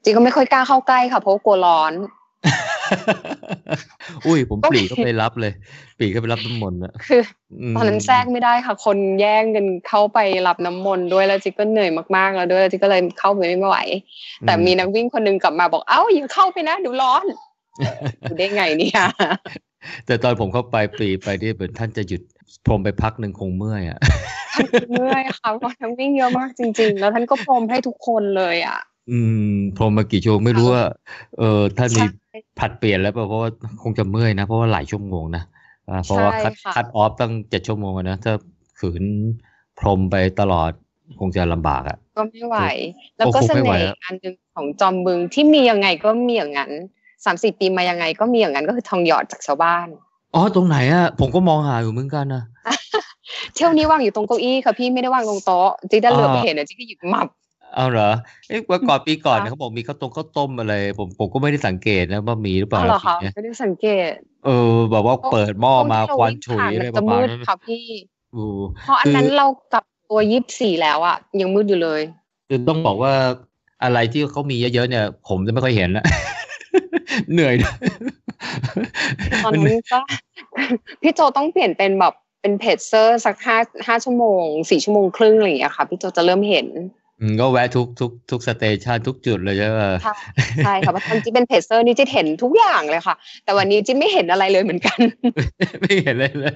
จิก็ไม่ค่อยกล้าเข้าใกล้ค่ะเพราะว่ากลัวร้อน อุ้ยผมก็ปมีรีเข้าไปรับเลยปรีเข้าไปรับน้ำมนต์อะคือมตอนนั้นแทรกไม่ได้ค่ะ คนแย่งกันเข้าไปรับน้ำมนต์ด้วยแล้วจิก็เหนื่อยมากๆแล้วด้วยแล้วจิก็เลยเข้าไปไม่ไหว แต่มีนักวิ่งคนหนึงกลับมาบอกเอ้าอย่าเข้าไปนะเดี๋ยวร้อนอยู่ได้ไงเนี่ย แต่ตอนผมเข้าไปปรีไปที่เหมือนท่านจะหยุดผมไปพักหนึ่งคงเมื่อยอะเมื่อยค่ะเพราะทั้งวิ่งเยอะมากจริง ๆ แล้วท่านก็พรมให้ทุกคนเลยอะ อืมพรมมากี่ชั่วโมงไม่รู้ว่าเออท่านมีใช่ผัดเปลี่ยนแล้วเปล่าเพราะว่าคงจะเมื่อยนะ เพราะว่าหลายชั่วโมงนะอ่าเพราะว่าคัดใช่ค่ะคัดออฟตั้งเจ็ดชั่วโมงอะนะถ้าขืนพรมไปตลอดคงจะลำบากอะ ก็ไม่ไหว แล้วก็โอ้โหเสไม่ไหวน่แล้วห์อันหนึ่งของจอมบึงที่มียังไงก็มีอย่างนั้น สามสี่ปีมายังไง ก็มีอย่างนั้นก็คือทองหยอดจากชาวบ้านอ๋อตรงไหนอะผมก็มองหาอยู่เหมือนกันนะเที่ยวนี้วางอยู่ตรงเก้าอี้ค่ะพี่ไม่ได้วางตรงโต๊ะจิ๊กได้เหลือบไปอ่าเห็นเนี่ยจิ๊กก็หยิบหมับเอาเหรอเอ๊ะว่าก่อนปีก่อนค่ะเนี่ยเขาบอกมีข้าวต้มข้าวต้มอะไร ผมผมก็ไม่ได้สังเกตนะว่ามีหรือเปล่าอ้าวเหรอคะทีเนี้ยไม่ได้สังเกต เออแบบว่าเปิดหม้อมาตรงที่เรควันฉุยวิ่งอะไรผ่านปมันระจะมาณนั้นมืดค่ะพี่อูเพราะอันนั้นเรากลับตัวยี่สิบสี่แล้วอะยังมืดอยู่เลยคือต้องบอกว่าอะไรที่เขามีเยอะๆเนี่ย ผมจะไม่ค่อยเห็นละ เหนื่อยด้วยตอนนั้นก็พี่โจต้องเปลี่ยนเป็นแบบเป็นเพจเซอร์สักห้าห้าชั่วโมงสี่ชั่วโมงครึ่งอะไรอย่างเงี้ยค่ะ พี่โจจะเริ่มเห็นอืมก็แวะทุกทุกทุก station ทุกจุดเลยใช่ไหมใช่ใช่ค่ะเพราะตอนจิ๊บเป็น pacer นี่จิ๊บเห็นทุกอย่างเลยค่ะ แต่วันนี้จิ๊บไม่เห็นอะไรเลยเหมือนกัน ไม่เห็นเลยเลย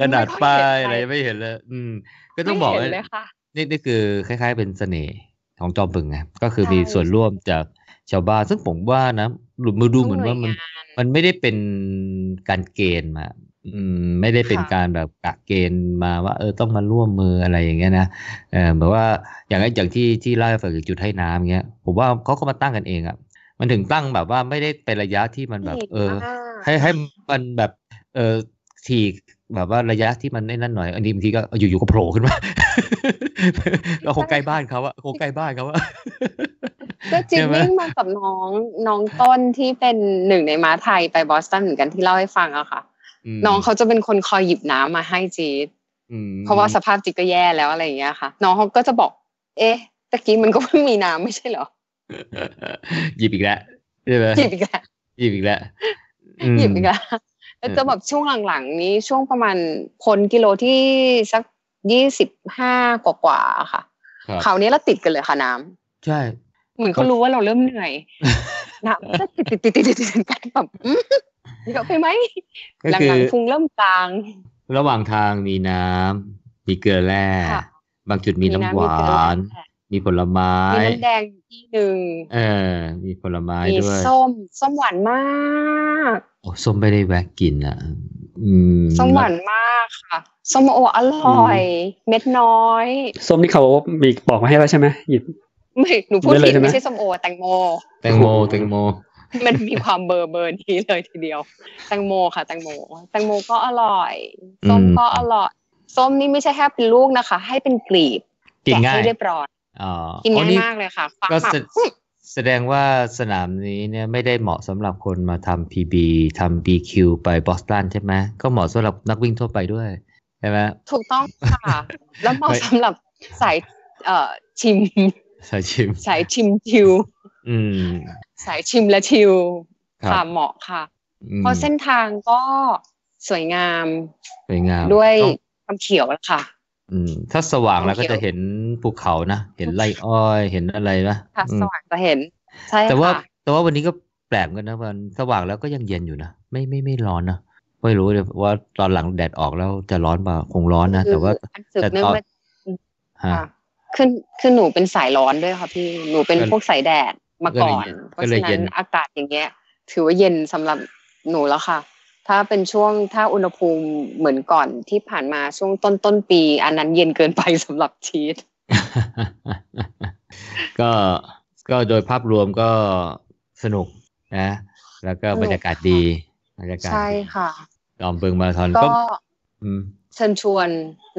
ขนาดไม่ค่อยป้าเห็นยอะไรอะไรไม่เห็นเลย อืม ก็ต้องบอกไม่ว่าเห็นเลยค่ะนี่นี่คือคล้าย ๆ เป็นเสน่ห์ของจอมบึงไงก็คือมีใช่ส่วนร่วมจาก ชาวบ้านซึ่งผมว่านะหลุดมือดูเหมือนว่ามันหน่วยงานมันไม่ได้เป็นการเกณฑ์มาอืมไม่ได้เป็นค่ะการแบบกะเกณฑ์มาว่าเออต้องมาร่วมมืออะไรอย่างเงี้ยนะเออเหมือนว่าอย่างอย่างที่ที่เล่าให้ฟังถึงจุดให้น้ำเงี้ย ผมว่าเขาก็มาตั้งกันเองอะมันถึงตั้งแบบว่าไม่ได้เป็นระยะที่มันแบบ เออมากให้ให้มันแบบเออทีแบบว่าระยะที่มันไอ้นั่นหน่อย อันนี้บางทีก็อยู่ๆก็โผล่ขึ้นมาเราคงใกล้บ้านเขาอะคงใกล้บ้านเขาอะ ก็จิ๊บใช่ไหมวิ่งมากับน้องน้องต้นที่เป็นหนึ่งในม้าไทยไปบอสตันเหมือนกันที่เล่าให้ฟังอะค่ะมน้องเขาจะเป็นคนคอยหยิบน้ำมาให้จีดอืมเพราะว่าสภาพจิตก็แย่แล้วอะไรอย่างเงี้ยค่ะ น้องเขาก็จะบอก เอ๊ะตะกี้มันก็เพิ่งมีน้ำไม่ใช่เหรอหยิบอีกแล้วใช่ไหมหยิบอีกแล้วหยิบอีกแล้วอืมหยิบอีกแล้วแล้วจะแบบช่วงหลังๆ นี้ช่วงประมาณพ้นกิโลที่สักยี่สิบห้ากว่าๆค่ะครับคราวนี้เราติดกันเลยค่ะน้ำใช่ เหมือนเขารู้ว่าเราเริ่มเหนื่อยน้ำก็ติดติดติดติดติดติดกันแบบอืมเยอะไปไหมก็หคือลังๆพุงเริ่มกลาง ระหว่างทางมีน้ำมีเกลือแร่ค่ะบางจุดมีน้ำหวาน มีผลไม้มีน้ำแดงอยู่ที่หนึ่งเออ มีผลไม้มีด้วยส้มส้มหวานมากโอ้ส้มไม่ได้แวะกินอะอืมส้มหวานมากค่ะส้มโออร่อย เม็ดน้อย ส้มที่เขามีปอกมาให้แล้วใช่ไหมหยิบ ไม่หนูพูดได้เลยผิดใช่ไหมไม่ใช่ส้มโอแตงโม แตงโมแตงโม มันมีความเบอร์เบอร์นี้เลยทีเดียว แตงโมค่ะ แตงโม แตงโมก็อร่อยส้มอืมก็อร่อยส้มนี่ไม่ใช่แค่เป็นลูกนะคะ ให้เป็นกลีบกินแกะง่ายให้เรียบร้อยอ๋อกินอ๋อง่ายมากเลยค่ะฟักก็หมัแสบอื้อแสดงว่าสนามนี้เนี่ยไม่ได้เหมาะสำหรับคนมาทำ PB ทำ BQ ไปบอสตันใช่ไหมก็เหมาะสำหรับนักวิ่งทั่วไปด้วยใช่ไหมถูกต้องค่ะ แล้วเหมาะไม่สำหรับสายเอ่อชิม สายชิม สายชิมชิว อืม สายชิมและชิวครับค่ะเหมาะค่ะอืมเพราะเส้นทางก็สวยงามสวยงาม ด้วยต้องความเขียวค่ะ อืม ถ้าสว่างแล้วก็เขียวจะเห็นภูเขานะ เห็นไร่อ้อย เห็นอะไรนะค่ะอืมสว่างจะเห็น ใช่แต่ว่าค่ะแต่ว่าวันนี้ก็แปลกเหมือนกันนะวันสว่างแล้วก็ยังเย็นอยู่นะ ไม่ไม่ไม่ร้อนนะไม่รู้เลยว่าตอนหลังแดดออกแล้วจะร้อนเปล่าคงร้อนนะแต่ว่าอันสืบแต่เนื่องตอนมาฮะ ค่ะคือคือหนูเป็นสายร้อนด้วยค่ะพี่หนูเป็นก็พวกสายแดดมาก่อน เพก็ราะเลยฉะเย็นั้นนอากาศอย่างเงี้ย ถือว่าเย็นสำหรับหนูแล้วค่ะ ถ้าเป็นช่วงถ้าอุณหภูมิเหมือนก่อนที่ผ่านมาช่วงต้นต้นปี อันนั้นเย็นเกินไปสำหรับชีสก็ก็โดยภาพรวมก็สนุกนะ แล้วก็สนุกบรรยากาศดีบรรยากาศใช่ดีค่ะจอมเบิงมาราธอนก็ก็อืม เชิญชวน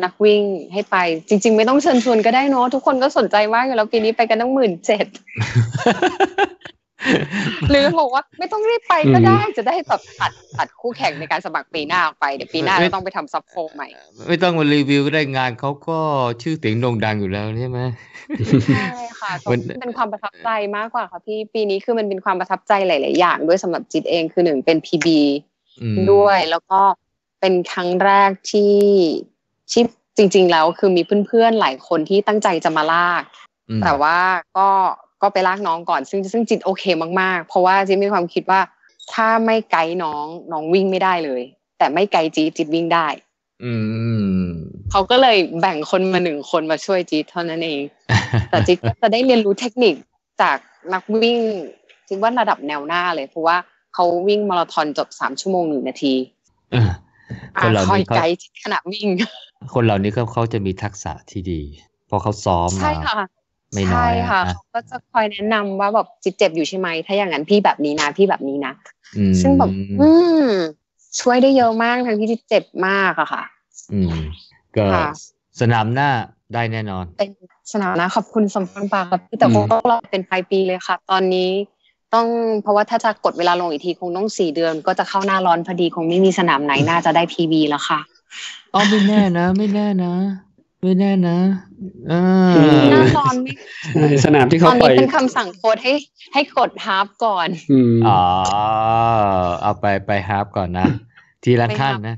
นักวิ่งให้ไป จริง ๆ ไม่ต้องเชิญชวนก็ได้เนอะทุกคนก็สนใจมากอยู่แล้วปีนี้ไปกันตั้งหมื่นเจ็ดหรือบอกว่าไม่ต้องรีบไปก็ได้จะได้แบบตัดตัดคู่แข่งในการสมัครปีหน้าออกไปเดี๋ยวปีหน้าไม่เราต้องไปทำซับโฟใหม่ ไม่ต้องมารีวิวก็ได้งานเขาก็ชื่อเสียงโด่งดังอยู่แล้วใช่ไหมใช่ค่ะมันเป็นความประทับใจมากกว่าค่ะพี่ปีนี้คือมันเป็นความประทับใจหลาย ๆ อย่าง ด้วยสำหรับจิตเองคือหนึ่งเป็นพีบีอืมด้วยแล้วก็ เป็นครั้งแรกที่ที่จริง ๆ แล้วคือมีเพื่อนๆหลายคนที่ตั้งใจจะมาลากอืมแต่ว่าก็ก็ไปลากน้องก่อน ซึ่งซึ่งจิตโอเคมากๆ เพราะว่าจิตมีความคิดว่า ถ้าไม่ไกด์น้องน้องวิ่งไม่ได้เลย แต่ไม่ไกด์จีดจิตวิ่งได้ อืมเขาก็เลยแบ่งคนมาหนึ่งคนมาช่วยจีดเท่านั้นเอง แต่จีดก็จะได้เรียนรู้เทคนิคจากนักวิ่งจีดว่าระดับแนวหน้าเลย เพราะว่าเขาวิ่งมาราธอนจบสามชั่วโมงหนึ่งนาทีเออ คนเหล่าคอยนี้เขาไกด์จีดขณะวิ่ง คนเหล่านี้เขาเขาจะมีทักษะที่ดี เพราะเขาซ้อมใช่มาค่ะไม่น้อใช่ยค่ะนะเขาก็จะคอยแนะนำว่าแบบจิตเจ็บอยู่ใช่ไหมถ้าอย่างนั้นพี่แบบนี้นะพี่แบบนี้นะอืมซึ่งแบบอืมช่วยได้เยอะมากทั้งที่จิตเจ็บมากอะค่ะ อืมก็ค่ะสนามหน้าได้แน่นอน เป็นสนามนะขอบคุณสมพรปากครับแต่อืคมงต้องรอเป็นปลายปีเลยค่ะ ตอนนี้ ต้องเพราะว่าถ้าจะกดเวลาลงอีกทีคงต้องสี่เดือน ก็จะเข้าหน้าร้อนพอดีคงไม่มีสนามไหนน่าจะได้พีบีแล้วค่ะอ๋อไม่แน่นะ ไม่แน่นะ ไม่แน่นะอ่าหน้าร้อนไม่ใช่สนามที่ตเขาอนปล่นี้อยเป็นคำสั่งโค้ชให้ ให้กด half ก่อนอืมอ๋อเอาไปไป half ก่อนนะ ทีละขั้นนะ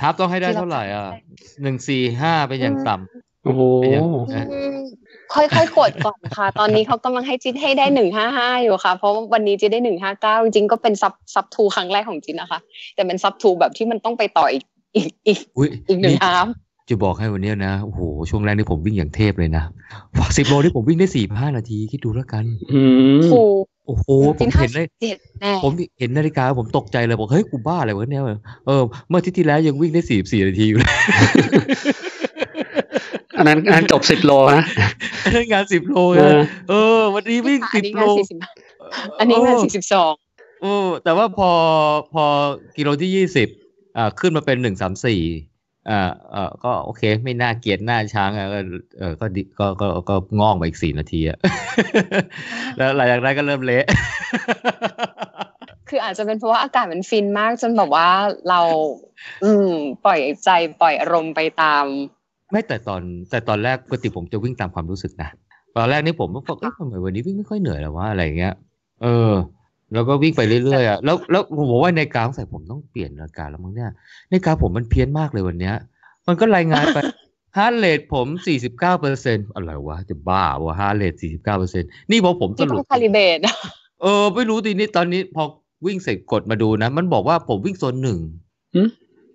half ต้องให้ได้ทีละเท่าไหร่อะขั้นหนึ่งสี่ห้าเป็นอย่างต่ำโอ้โหเป็นยังอืม ค่อยๆกดก่อนค่ะ ตอนนี้เขากำลังให้จิ๊บให้ได้หนึ่งห้าห้าอยู่ค่ะ เพราะว่าวันนี้จิ๊บได้หนึ่งห้าเก้าจริงๆก็เป็น sub sub two ครั้งแรกของจิ๊บนะคะ แต่เป็น sub two แบบที่มันต้องไปต่ออีกอีกอีกอุ้ยอีกหนึ่งนี่อาร์มจะบอกให้วันเนี้ยนะโอ้โหช่วงแรกนี่ผมวิ่งอย่างเทพเลยนะสิบโลที่ผมวิ่งได้สี่ห้านาทีคิดดูแล้วกันอืมครูโอ้โหผจริมงๆถ้าเห็นเลยเจ็ดแน่ผมเห็นนาฬิกาผมตกใจเลยบอกเฮ้ยกูบ้าอะไรวะเนี่ยเออเมื่ออาที่ที่แล้วยังวิ่งได้สี่สี่นาทีอยู่เลย อันนั้นอันนั้นจบสิบโลนะอันนั้นงานสิบโลเอไงอเออวันนี้วิ่งอัสินบนี้โลงานสี่สิบอันนี้งานสี่สิบสองเออแต่ว่าพอพอกิโลที่ยี่สิบอ่าขึ้นมาเป็นหนึ่งสามสี่อ่าเออก็โอเค ไม่น่าเกลียดหน้าช้างอะก็เออก็ดิก็ก็ก็งอกมาอีกสี่นาทีอะแล้วหลังจากนั้นก็เริ่มเละคืออาจจะเป็นเพราะว่าอากาศมันฟินมากจนแบบว่าเรา อืม ปล่อยใจปล่อยอารมณ์ไปตาม ไม่แต่ตอนแต่ตอนแรกปกติผมจะวิ่งตามความรู้สึกนะตอนแรกนี่ผมก็บอกเอ๊ะทำไมวันนี้วิ่งไม่ค่อยเหนื่อยหรอวะอะไรอย่างเงี้ย เออ แล้วก็วิ่งไปเรื่อยๆอะแล้วแล้วผมบอกว่านาฬิกาใส่ผมต้องเปลี่ยนนาฬิกาแล้วมั้งเนี่ยนาฬิกาผมมันเพี้ยนมากเลยวันเนี้ย มันก็รายงานไป heart rate ผม 49เปอร์เซ็นต์อะไรวะ จะบ้าวะ heart rate 49เปอร์เซ็นต์นี่พอผมสที่ต้รุอปง calibrate เออ ไม่รู้ทีนี้ตอนนี้พอวิ่งเสร็จกดมาดูนะ มันบอกว่าผมวิ่งโซนหนึ่ง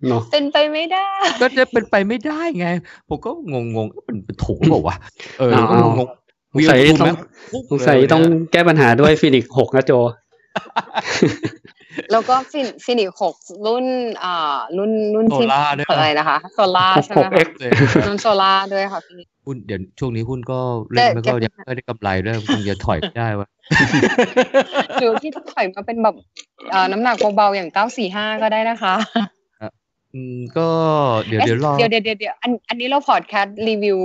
เนาะเป็นไปไม่ได้ ก็จะเป็นไปไม่ได้ไง ผมก็งงงๆเอ๊ะมันเป็นถูกหรือเปล่าวะเออแล้วก็งงๆสงสัยวีลต้องแม่พุ่สงสัยเลยต้องเนี่ยแก้ปัญหาด้วยฟินิกหกนะโจ แล้วก็ฟินฟินิกหกรุ่นอ่ารุ่นรุ่นโซที่ล่าด้วยอะไรนะคะโซล่าใช่ไหม 6X คะรุ่นโซล่าด้วยค่ะพี่หุ้นเดี๋ยวช่วงนี้หุ้นก็เล่นไม่แต่ก็แกยังไม่ได้กำไรด้วยคงจะถอยไม่ได้วะหรือที่ถอยมาเป็นแบบเอ่อน้ำหนักเบาๆอย่างเก้าสี่ห้าก็ได้นะคะ อืมก็เดี๋ยวเดี๋ยวรอเดี๋ยวเดี๋ยวเดี๋ยวเดี๋ยวอันอันนี้เราพอดแคสต์รีวิว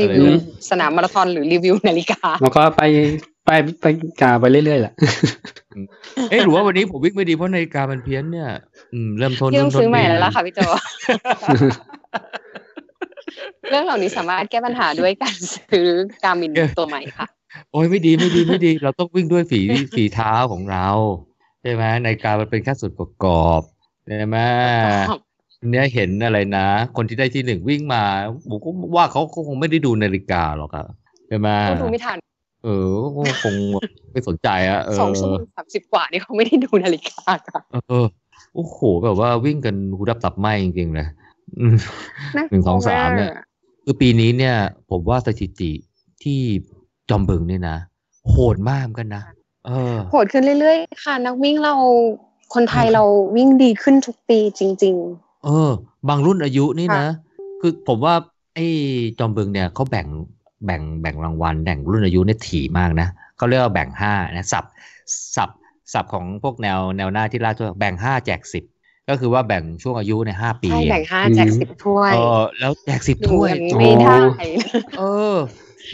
รีวิวอะไรนะสนามมาราธอนหรือรีวิวนาฬิกาแล้วก็ไปไปไปกาไปเรื่อยๆแหละเอ๊ะหรือว่าวันนี้ผมวิ่งไม่ดีเพราะนาฬิกามันเพี้ยนเนี่ย อืมเริ่มทนพี่ต้องทนซื้อใหม่ดีแล้วล่ะค่ะพี่โจเรื่องเหล่านี้สามารถแก้ปัญหาด้วยการซื้อการมินตัวใหม่ค่ะ โอ้ยไม่ดีไม่ดีไม่ดี เราต้องวิ่งด้วยฝีฝีเท้าของเราใช่ไหมนาฬิกามันเป็นแค่ส่วนประกอบใช่ไหม เนี่ยเห็นอะไรนะ คนที่ได้ที่หนึ่งวิ่งมาผมก็ว่าเขาเขาคงไม่ได้ดูนาฬิกาหรอกอะใช่ไหมก็ดูไม่ทันเออก็คงไม่สนใจอะเออสองชั่วโมงสามสิบกว่านี่เขาไม่ได้ดูนาฬิกาค่ะเออโอ้โหแบบว่าวิ่งกันหูดับตับไหมจริงๆเลยอืมน่ากหนึ่งสลัองวสามกเนี่ยคือปีนี้เนี่ย ผมว่าสถิติที่จอมบึงเนี่ยนะโหดมากเหมือนกันนะเออโหดขึ้นเรื่อยๆ ค่ะ นักวิ่งเราคนไทยเราวิ่งดีขึ้นทุกปีจริง เออ บางรุ่นอายุนี่ค่ะนะ คือผมว่า ไอ้จอมบึงเนี่ยเขาแบ่งแบ่งแบ่งรางวัลแบ่งรุ่นอายุเนี่ยถี่มากนะเขาเรียกว่าแบ่งห้านะสับสับสับของพวกแนวแนวหน้าที่ล่าทั่วแบ่งห้าแจกสิบก็คือว่าแบ่งช่วงอายุในห้าๆปีใช่แบ่งอะห้าแจกสิบถ้วยเออแล้วแจกสิบดูถ้วยกันไม่ได้เออ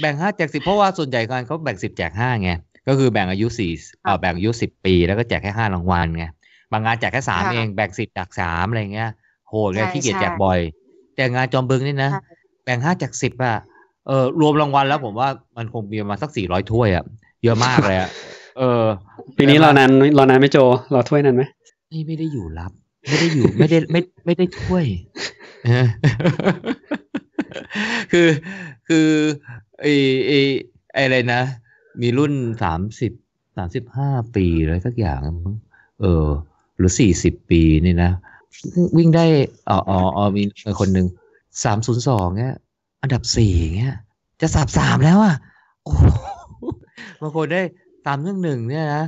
แบ่งห้าแจกสิบเพราะว่าส่วนใหญ่การเขาแบ่งสิบแจกห้าไงก็คือแบ่งอายุสี่เออแบ่งอายุสิบปี แล้วก็แจกแค่ห้ารางวัลไงบางงานแจกแค่สามค่ะเองแบ่งสิบแจกสามอะไรเงี้ย โหดไงใช่ขี้เกียจใช่แจกบ่อย แต่งานจอมบึงนี่นะใช่แบ่งห้าแจกสิบอะเออรวมรางวัลแล้วผมว่ามันคงมีประมาณสักสี่ร้อยถ้วยอะเยอะมากเลยอะเออปีนี้รอนานรอนานไหม่โจรอถ้วยนานไหมนี่ไม่ได้อยู่รับ ไม่ได้อยู่ไม่ได้ไม่ไม่ได้ถ้วยเออคือคือไอไอไออะไรนะ มีรุ่นสามสิบสามสิบห้าปีอะไรสักอย่างมั้งเออ หรือสี่สิบปีนี่นะ วิ่งได้อ๋ออ๋ออ๋อมีคนหนึ่งสามศูนย์สองเงี้ย อันดับสี่เงี้ย จะสามสามแล้วอะโอ้โหบางคนได้ตามเรื่องหนึ่งเนี่ยนะ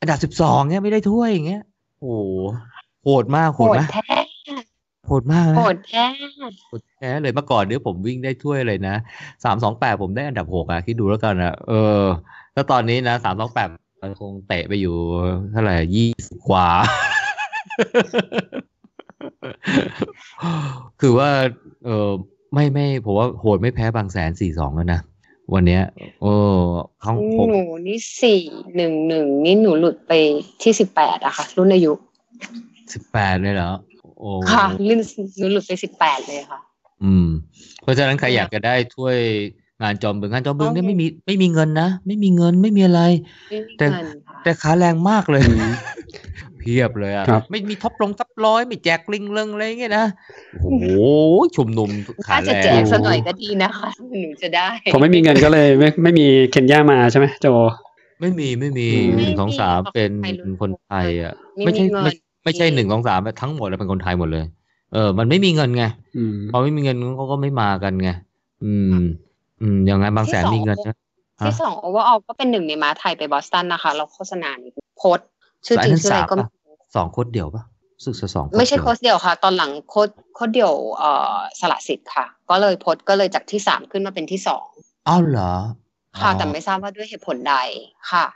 อันดับสิบสองเงี้ยไม่ได้ถ้วยอย่างเงี้ยโอ้โหโหดมากโหโหดดไหมแท้โหดมากนะโหดแท้โหดแท้เลยเมื่อก่อนเนี่ยผมวิ่งได้ถ้วยเลยนะสามสองแปดผมได้อันดับหกอะคิดดูแล้วกันอะเออแล้วตอนนี้นะสามสองแปดมันคงเตะไปอยู่เท่าไหร่ยี่สิบกว่า คือว่า เออไม่ไม่ผมว่าโหดไม่แพ้บางแสนสี่สองแล้วนะวันเนี้ย โอ้เขาหผมนูนี่สี่หนึ่งหนึ่งนี่หนูหลุดไปที่สิบแปดอะค่ะ รุ่นอายุสิบแปดเลยเหรอโอ้ค่ะรุ่นหนูหลุดไปสิบแปดเลยค่ะ อืม เพราะฉะนั้นใครอยากจะได้ถ้วยงานจอมบึงงานจอมบึงเนี่ยไม่มีไม่มีเงินนะไม่มีเงินไม่มีอะไรไม่มีแต่เงินค่ะแต่ขาแรงมากเลยอืม เพียบเลยอะครับไม่มีท็อปลงท็อปร้อยไม่แจกลิงเลิงอะไรเงี้ยนะโอ้โหชุมนุมขาถ้าแรจะงแจกสักหน่อยก็ดีนะคะหนูจะได้ ผมไม่มีเงินก็เลยไม่ไม่มีเคนยามาใช่ไหมโจไม่มีไม่มีอืมหนึ่งสองสามไม่มีเป็นใครรู้คนไทยอะไม่ไม่ใช่มีเงินไม่ไม่ใช่หนึ่งสองสามทั้งหมดแล้วเป็นคนไทยหมดเลย เออ มันไม่มีเงินไงอืมพอไม่มีเงินเขาก็ไม่มากันไงอืม อืมอย่างไงบางแสนมีเงินนะฮะที่สองโอเวอร์ออก็เป็นหนึ่งในม้าไทยไปบอสตันนะคะ เราโฆษณานี่โค้ด ชื่อจริงชื่ออะไรก็ไม่รู้สองโคตรเดียวปะรู้สึกจะสองไม่ใช่เดียวโค้ดเดียวค่ะ ตอนหลังโค้ดโค้ดเดียวเอ่อสละสิทธิ์ค่ะ ก็เลยโพสต์ก็เลยจากที่สามขึ้นมาเป็นที่สองอ้าวเหรอค่ะอ๋อแต่ไม่ทราบว่าด้วยเหตุผลใดค่ะ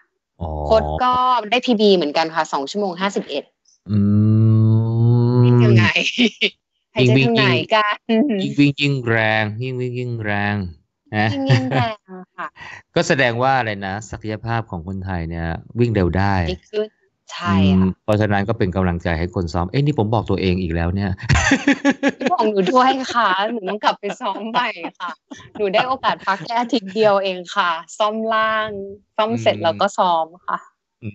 อ๋อโค้ดก็ได้พีบีเหมือนกันค่ะสองชั่วโมงห้าสิบเอ็ดอืมยังไงหายใจวิ่งทางไหนวิ่งกันยิ่งวิ่งยิ่งแรงยิ่งวิ่งยิ่งแรงนะยิ่งยิ่งแรงค่ะก็แสดงว่าอะไรนะ ศักยภาพของคนไทยเนี่ย วิ่งเร็วได้นี่คือ ใช่อืมค่ะเพราะฉะนั้นก็เป็นกำลังใจให้คนซ้อม เอ้ยนี่ผมบอกตัวเองอีกแล้วเนี่ยบอกหนูด้วยค่ะ หนูต้องกลับไปซ้อมใหม่ค่ะ หนูได้โอกาสพักแค่อาทิตย์เดียวเองค่ะซ่อมล่างซ่อมเสร็จอืมแล้วก็ซ้อมค่ะ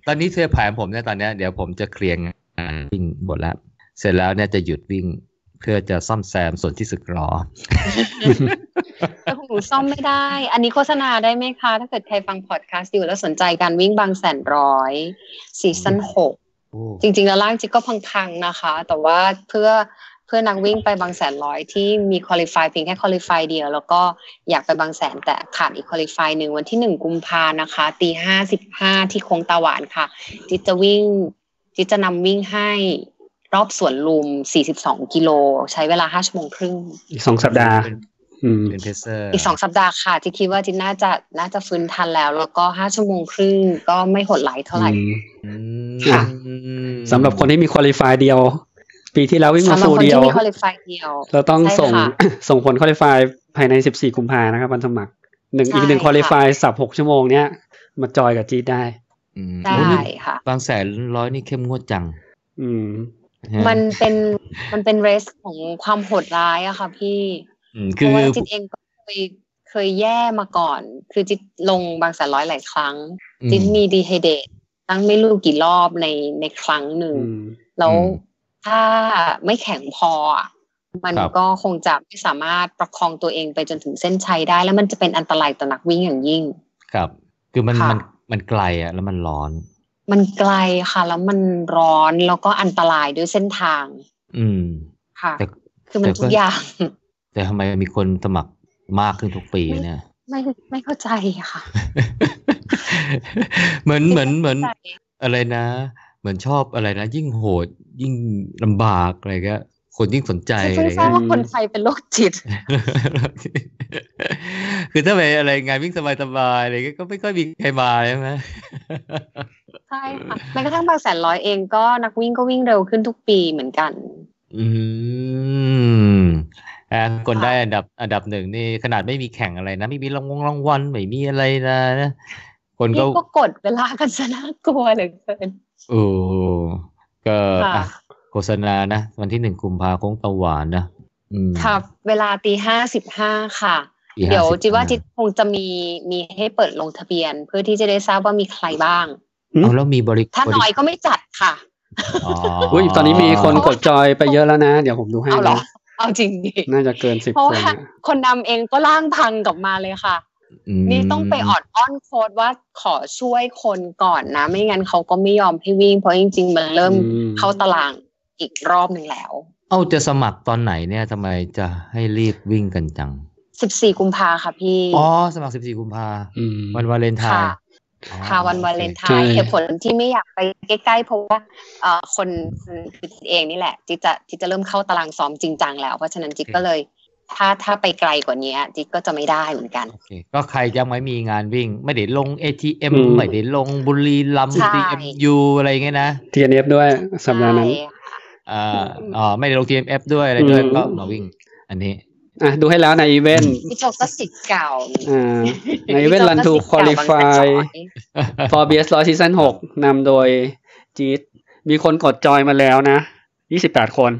ตอนนี้เสื้อผายผมเนี่ยตอนเนี้ยเดี๋ยวผมจะเคลียร์งานวิ่งหมดแล้ว เสร็จแล้วเนี่ยจะหยุดวิ่ง เพื่อจะซ่อมแซมส่วนที่สึกหรอแต่ของหนูซ่อมไม่ได้ อันนี้โฆษณาได้ไหมคะ ถ้าเกิดใครฟังพอดแคสต์อยู่แล้วสนใจการวิ่งบางแสนร้อยซีซั่นหกโอ้จริง ๆ แล้วล่างจิ๊กก็พังๆนะคะ แต่ว่าเพื่อเพื่อนักวิ่งไปบางแสนร้อยที่มีคุริฟายเพียงแค่คุริฟายเดียว แล้วก็อยากไปบางแสนแต่ขาดอีกคุริฟายหนึ่งวันที่หนึ่งกุมภานะคะตีห้าสิบห้าที่โค้งตาหวานค่ะ จิ๊กจะวิ่งจิ๊กจะนำวิ่งให้ รอบสวนลุม 42 กิโล ใช้เวลา 5 ชั่วโมงครึ่ง อีกสองสัปดาห์เป็นอืมเป็นเพเซอร์อีก2สัปดาห์ค่ะจิ๊กคิดว่าจิ๊กน่าจะน่าจะฟื้นทันแล้ว แล้วก็5ชั่วโมงครึ่งก็ไม่โหดไหลายเท่าไหร่อืมอืมค่ะสำหรับคนที่มีคุริฟายเดียว ปีที่แล้ววิ่งมาสำหรับฟูลคนเดียที่วมีคุริฟายเดียวเราต้องใช่ส่งค่ะส่งผลคุริฟายภายใน 14 กุมภานะครับวันสมัครหนึ่งใช่อีกหนึ่งค่ะคุริฟายสับ6ชั่วโมงเนี้ยมาจอยกับจีดได้อืมได้โอ้นี่ค่ะ บางแสนร้อยนี่เข้มงวดจัง อืมฮะ มันเป็นมันเป็นเรสของความโหดร้ายอะค่ะพี่อืมเพคือราะว่าจิ๊กเองก็เคยเคยแย่มาก่อน คือจิ๊กลงบางแสนร้อยหลายครั้งอืมจิ๊กมีดีไฮเดตตั้งไม่รู้กี่รอบในในครั้งหนึ่งอืมแล้วอืมถ้าไม่แข็งพออะมันครับก็คงจะไม่สามารถประคองตัวเองไปจนถึงเส้นชัยได้ แล้วมันจะเป็นอันตรายต่อนักวิ่งอย่างยิ่ง ครับ คือมันค่ะมันมันไกลอะแล้วมันร้อน มันไกลค่ะ แล้วมันร้อนแล้วก็อันตรายด้วยเส้นทาง อืม ค่ะแต่คือมันแต่ก็ทุกอย่าง แต่ทำไมมีคนสมัครมากขึ้นทุกปีเนี่ย ไม่ไม่เข้าใจค่ะ เหมือนเหมือนเหมือนไเข้าใจอะไรนะ เหมือนชอบอะไรนะ ยิ่งโหดยิ่งลำบากอะไรก็ คนยิ่งสนใจฉันอะไรเพิ่งทราบเงี้ยว่าคนไทยเป็นโรคจิต คือถ้าไปอะไรงานวิ่งสบายๆอะไรเงี้ยก็ไม่ค่อยมีใครมาใช่ไหมใช่ค่ะแม้กระทั่งบางแสนร้อยเองก็นักวิ่งก็วิ่งเร็วขึ้นทุกปีเหมือนกัน อืมอ่าคนค่ะได้อันดับอันดับหนึ่งนี่ขนาดไม่มีแข่งอะไรนะไม่มีรางวงรางวัลไม่มีอะไรนะนะคนก็นี่ก็กดเวลากันซะน่ากลัวเหลือเกินโอ้ก็ค่ะอะ โฆษณานะวันที่หนึ่งกุมภาโค้งตะหวานนะอืมครับเวลาตีห้าสิบห้าค่ะปีเดี๋ยว55จิตว่าจิตคงจะมีมีให้เปิดลงทะเบียน เพื่อที่จะได้ทราบว่ามีใครบ้างเอาแล้วมีบริถ้าบริน้อยก็ไม่จัดค่ะอ๋ออุ้ยตอนนี้มีคนกดจอยไปเยอะแล้วนะ เดี๋ยวผมดูให้เอาเหรอนะเอาจริงดิน่าจะเกินสิบเพราะคนว่าอะคนนำเองก็ร่างพังกลับมาเลยค่ะมนี่ต้องไปออดอ้อนโค้ดว่าขอช่วยคนก่อนนะ ไม่งั้นเขาก็ไม่ยอมให้วิ่งเพราะจริง ๆ มันเริ่มอืมเข้าตาราง อีกรอบหนึ่งแล้ว เอาจะสมัครตอนไหนเนี่ยทำไมจะให้รีบวิ่งกันจังสิบสี่กุมภาค่ะพี่ อ๋อ สมัคร14กุมภาอืมวันวาเลนไทค่ะน์อ๋อค่ะวันวาเลนไทใช่น์เหตุผลที่ไม่อยากไปใกล้ๆเพราะว่าเอ่อคนคนคือจิ๊ดเองนี่แหละจิ๊ดจะจิ๊ดจะเริ่มเข้าตารางซ้อมจริงจังแล้ว เพราะฉะนั้นจิ๊ดก็เลย ถ้าถ้าไปไกลกว่านี้จิ๊ดก็จะไม่ได้เหมือนกันโอเคก็ใครยังไม่มีงานวิ่ง ไม่ได้ลง ATM อืมไม่ได้ลงบุรีรัมย์ใช่ CMU อะไรอย่างเงี้ยนะ TNF ด้วยสัปดาห์นั้นใช่ค่ะ อ่าอ๋อไม่ได้ลง TMF ด้วยอะไรด้วยอืมก็มาวิ่ง อันนี้อะดูให้แล้วในอีเวนต์พี่โจก็สิทธิ์เก่าอ่าในอีเวนต์ Run to พี่โจก็สิทธิ์เก่าบาง Qualify กระจอย for BS ร้อยซีซั่นหกนำโดยจีดมีคนกดจอยมาแล้วนะยี่สิบแปดคน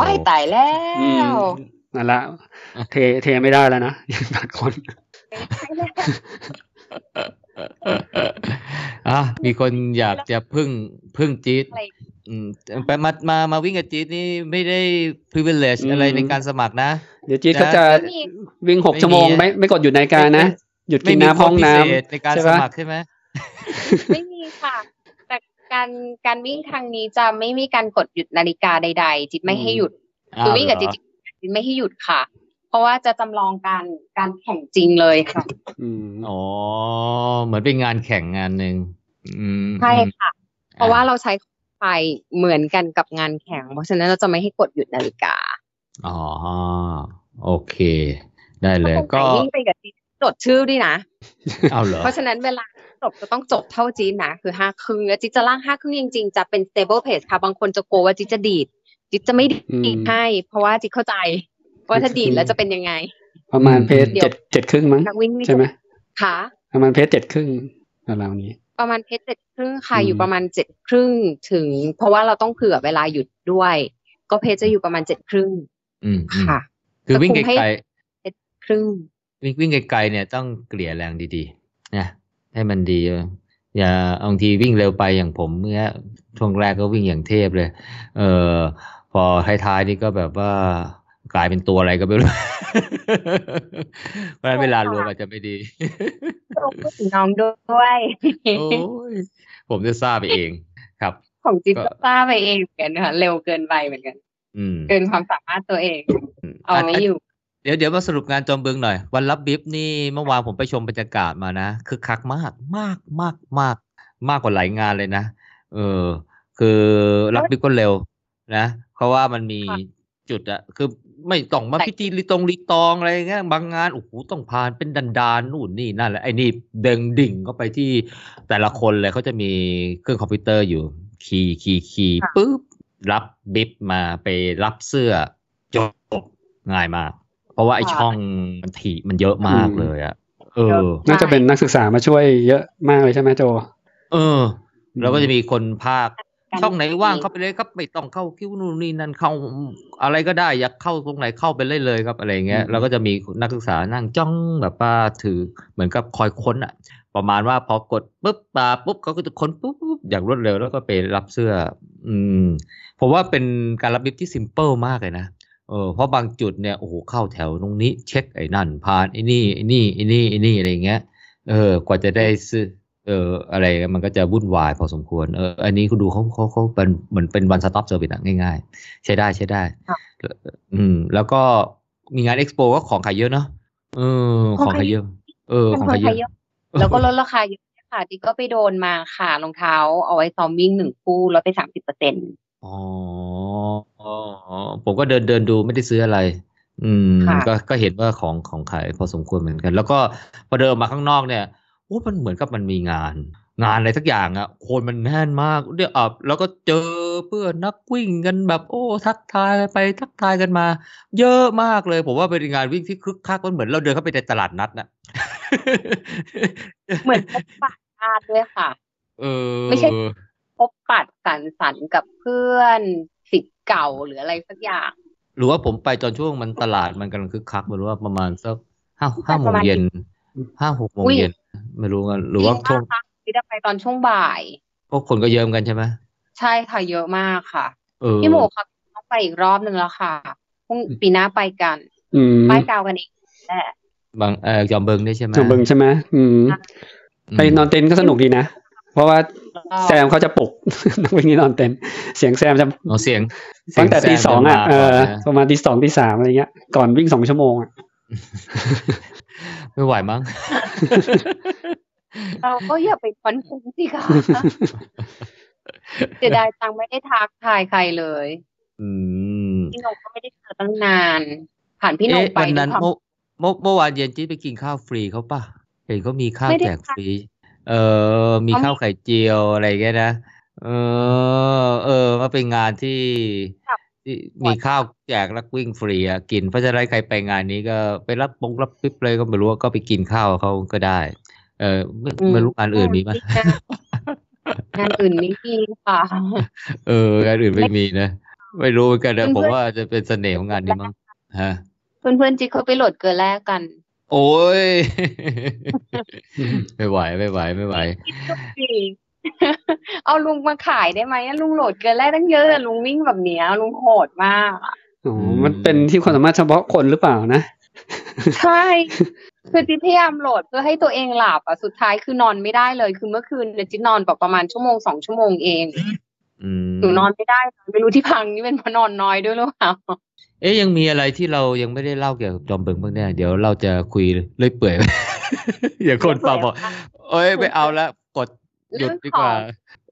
ว้ายตายแล้อืมวนั่นละเทเทไม่ได้แล้วนะยี่สิบแปดคนอะมีคนอยากจะพึ่งพึ่งจี๊ดอะ ไรอืมไปมามามาวิ่งกับจี๊ดนี่ไม่ได้ privilege อะไรในการสมัครนะ เดี๋ยวจีดก็จะไม่มีวิ่งหกไม่มีชั่วโมงไม่ไม่กดหยุดนาฬิกานะ หยุดกินน้ำห้องน้ไม่มีโค้ดพิเศษในการใช่สปะมัครใช่ไหมไม่มีค่ะ แต่การการวิ่งทางนี้จะไม่มีการกดหยุดนาฬิกาใด ๆ จิตไม่ให้หยุดคือวิ่งกับจิตจิตไม่ให้หยุดค่ะ เพราะว่าจะจำลองการการแข่งจริงเลยค่ะำอืมอ๋อเหมือนเป็นงานแข่งงานหนึ่งอืมใช่ค่ะ เพราะว่าเราใช้ ไฟเหมือนกันกับงานแข่ง เพราะฉะนั้นเราจะไม่ให้กดหยุดนาฬิกา อ๋อ โอเค ได้เลยถ้าคนก็ไหนวิ่งไปกับจีนจดชื่อด้วยนะ เอาเหรอ เพราะฉะนั้นเวลาจบจะต้องจบเท่าจีนนะ คือห้าครึ่งแล้วจีจะล่างห้าครึ่งจริงๆ จะเป็น stable pace ค่ะ บางคนจะกลัวว่าจีจะดีดจีจะไม่ดีดให้ เพราะว่าจีเข้าใจ ว่าถ้าดีดแล้วจะเป็นยังไง ประมาณเพจเดี๋ยวเจ็ดเจ็ดครึ่งมั้งนักวิ่งใช่ไหมค่ะประมาณเพจเจ็ดครึ่งราวๆนี้ ประมาณเพชรเจ็ดครึ่งค่ะอืมอยู่ประมาณเจ็ดครึ่งถึง เพราะว่าเราต้องเผื่อเวลาหยุดด้วย ก็เพชรจะอยู่ประมาณเจ็ดครึ่งอืมอืมค่ะ คือวิ่งแต่คงให้ไกลครึ่งๆวิ่งวิ่งไกลๆเนี่ยต้องเกลี่ยแรงดีๆนะให้มันดี อย่าบางทีวิ่งเร็วไปอย่างผมเมื่อช่วงแรกก็วิ่งอย่างเทพเลย เออพอท้ายๆนี่ก็แบบว่าก ลายเป็นตัวอะไรก็ไม่รู้เพราะฉะนั้นเวลารวมอาจจะไม่ดีต้องพูดถึงน้องด้วยโอ้ยผมจะทราบไปเองครับ ของจิ๊บก็ก็ทราบไปเองเหมือนกันค่ะเร็วเกินไปเหมือนกันอืมเกินความสามารถตัวเองเอาไม่อยู่ เดี๋ยวเดี๋ยวมาสรุปงานจอมบึงหน่อย วันรับบิฟนี่เมื่อวานผมไปชมบรรยากาศมานะคือคักมากมากมากมากมากกว่าหลายงานเลยนะเออ คือรับ bib ก็เร็วนะเพราะว่ามันมีค่ะจุดอะคือ ไม่ต้องมาแต่พิธีรีตรงรีตองอะไรเงี้ยบางงานโอ้โหต้องผ่านเป็นดันดานนู่นนี่นั่นแหละไอ้นี่เด้งดิ่งเข้าไปที่แต่ละคนเลยเขาจะมีเครื่องคอมพิวเตอร์อยู่ key key key ปุ๊บรับ bib มาไปรับเสื้อจบง่ายมาก เพราะว่าไอช่องมันถีมันเยอะมากเลยอะเออ น่าจะเป็นนักศึกษามาช่วยเยอะมากเลยใช่ไหมโจ เออ แล้วก็จะมีคนภาคการ ช่องไหนว่างเข้าไปเลยครับไม่ต้องเข้าคิวนู่นนี่นั่นเข้าอะไรก็ได้อยากเข้าตรงไหนเข้าไปเลยเลยครับอะไรเงี้ยอืมแล้วก็จะมีนักศึกษานั่งจ้องแบบว่าถือเหมือนกับคอยค้นอะประมาณว่าพอกดปุ๊บตาปุ๊บเขาก็จะค้นปุ๊บปุ๊บอย่างรวดเร็วแล้วก็ไปรับเสื้อ อืมผมว่าเป็นการรับ bib ที่ simple มากเลยนะเออเพราะบางจุดเนี่ยโอ้โหเข้าแถวตรงนี้ เช็คไอ้นั่นผ่านไอ้นี่ไอ้นี่ไอ้นี่ไอ้นี่อะไรอย่างเงี้ยเออกว่าจะได้เสื้อ เอออะไรมันก็จะวุ่นวายพอสมควรเอออันนี้คุณดูเขาเขาเขาเป็นเหมือนเป็น one stop service อะง่ายๆ ใช้ได้ใช้ได้ค่ะอืม แล้วก็มีงานเอ็กซ์โปก็ของขายเยอะเนาะเออ ของขายเยอะ เออ ของขายเยอะ แล้วก็ลดราคาเยอะค่ะจิ๊บก็ไปโดนมาค่ะรองเท้าเอาไว้ซ้อมวิ่งหนึ่งคู่ลดไปสามสิบเปอร์เซ็นต์อ๋ออ๋ออ๋อผมก็เดินเดินดูไม่ได้ซื้ออะไร อืมค่ะก็ก็เห็นว่าของของขายพอสมควรเหมือนกัน แล้วก็พอเดินออกมาข้างนอกเนี่ย โอ้มันเหมือนกับมันมีงาน งานอะไรสักอย่างอะคนมันแน่นมากเดี๋ยวอับแล้วก็เจอเพื่อนนักวิ่งกันแบบ โอ้ ทักทายกันไปทักทายกันมา เยอะมากเลย ผมว่าเป็นงานวิ่งที่คึกคักมันเหมือนเราเดินเข้าไปในตลาดนัดน่ะเหมือนพบปะญาติด้วยค่ะ เออไม่ใช่พบปัดสันสันกับเพื่อนสิทธิ์เก่าหรืออะไรสักอย่าง หรือว่าผมไปตอนช่วงมันตลาดมันกำลังคึกคักไม่รู้ว่าประมาณสักห้าไปห้าโมประงมาณเย็นห้าหกโมงอุ้ยเย็น ไม่รู้กันหรือว่าจช่วงงมากค่ะที่ได้ไปตอนช่วงบ่ายพวกคนก็เยอะเหมือนกันใช่ไหมใช่ค่ะเยอะมากค่ะเออพี่หมูครับต้องไปอีกรอบหนึ่งแล้วค่ะพรุ่งปีหน้าไปกันอืมป้ายกาวกันเองแหละบางเออจอมเบิงได้ใช่ไหมจอมบึงใช่ไหมอืมอืมไปนอนเต็นท์ก็สนุกดีนะ เพราะว่าแซมเขาจะปลุกนักวิ่งที่นอนเต็นท์เสียงแซมจะเอาเสียงตั้งแต่ตีสองอะเออนะประมาณตีสองตีสามอะไรเงี้ย ก่อนวิ่งสองชั่วโมงอะ ไม่ไหวมั้ง เราก็อย่าไปฟันฟุ้งสิคะเสียดายจังไม่ได้ทักทายใครเลย อืมพี่นงก็ไม่ได้เจอตั้งนาน ผ่านพี่นงเอ๊ะไปวันด้วนั้ยนความเมื่อเมื่อเมื่อวานเย็นจี้ไปกินข้าวฟรีเขาป่ะเห็นเขามีข้าวไม่ได้แจกฟรี เออมีเขามีข้าวไข่เจียวอะไรเงี้ยนะ เออ เออมาเป็นงานที่ที่ มีข้าวแจกนักวิ่งฟรีอะกินเพราะฉะนั้นใครไปงานนี้ก็ไปรับปงรับปิ๊บเลยก็ไม่รู้ว่าก็ไปกินข้าวเขาก็ได้ เออไม่ไม่รู้งานอื่นมีไหมงานอื่นไม่มีค่ะ เอองานอื่นไม่มีนะ ไม่รู้เหมือนกันนะเพื่อนๆผมว่าจะเป็นเสน่ห์ของงานนี้มั้งฮะ เพื่อนๆจิ๊กเขาไปโหลดเกลือแรกกัน โอ้ยไม่ไหวไม่ไหวไม่ไหว เอาลุงมาขายได้ไหมอะลุงโหลดเกลือแรกตั้งเยอะแต่ลุงวิ่งแบบเนี้ยลุงโหดมากอะอ๋ออืมมันเป็นที่ความสามารถเฉพาะคนหรือเปล่านะ ใช่ คือจิ๊กพยายามโหลดเพื่อให้ตัวเองหลับอะสุดท้ายคือนอนไม่ได้เลย คือเมื่อคืนเนี่ยจิ๊กนอนแบบประมาณชั่วโมงสองชั่วโมงเองอืมหนูนอนไม่ได้ไม่รู้ที่พังนี่เป็นเพราะนอนน้อยด้วยหรือเปล่าเอ๊ยยังมีอะไรที่เรายังไม่ได้เล่าเกี่ยวกับจอมบึงบ้างเนี่ยเดี๋ยวเราจะคุยเลื่อยเปื่อยอย่าคนฟังบอกเอ้ยไม่เอาละกด หยุดดีกว่า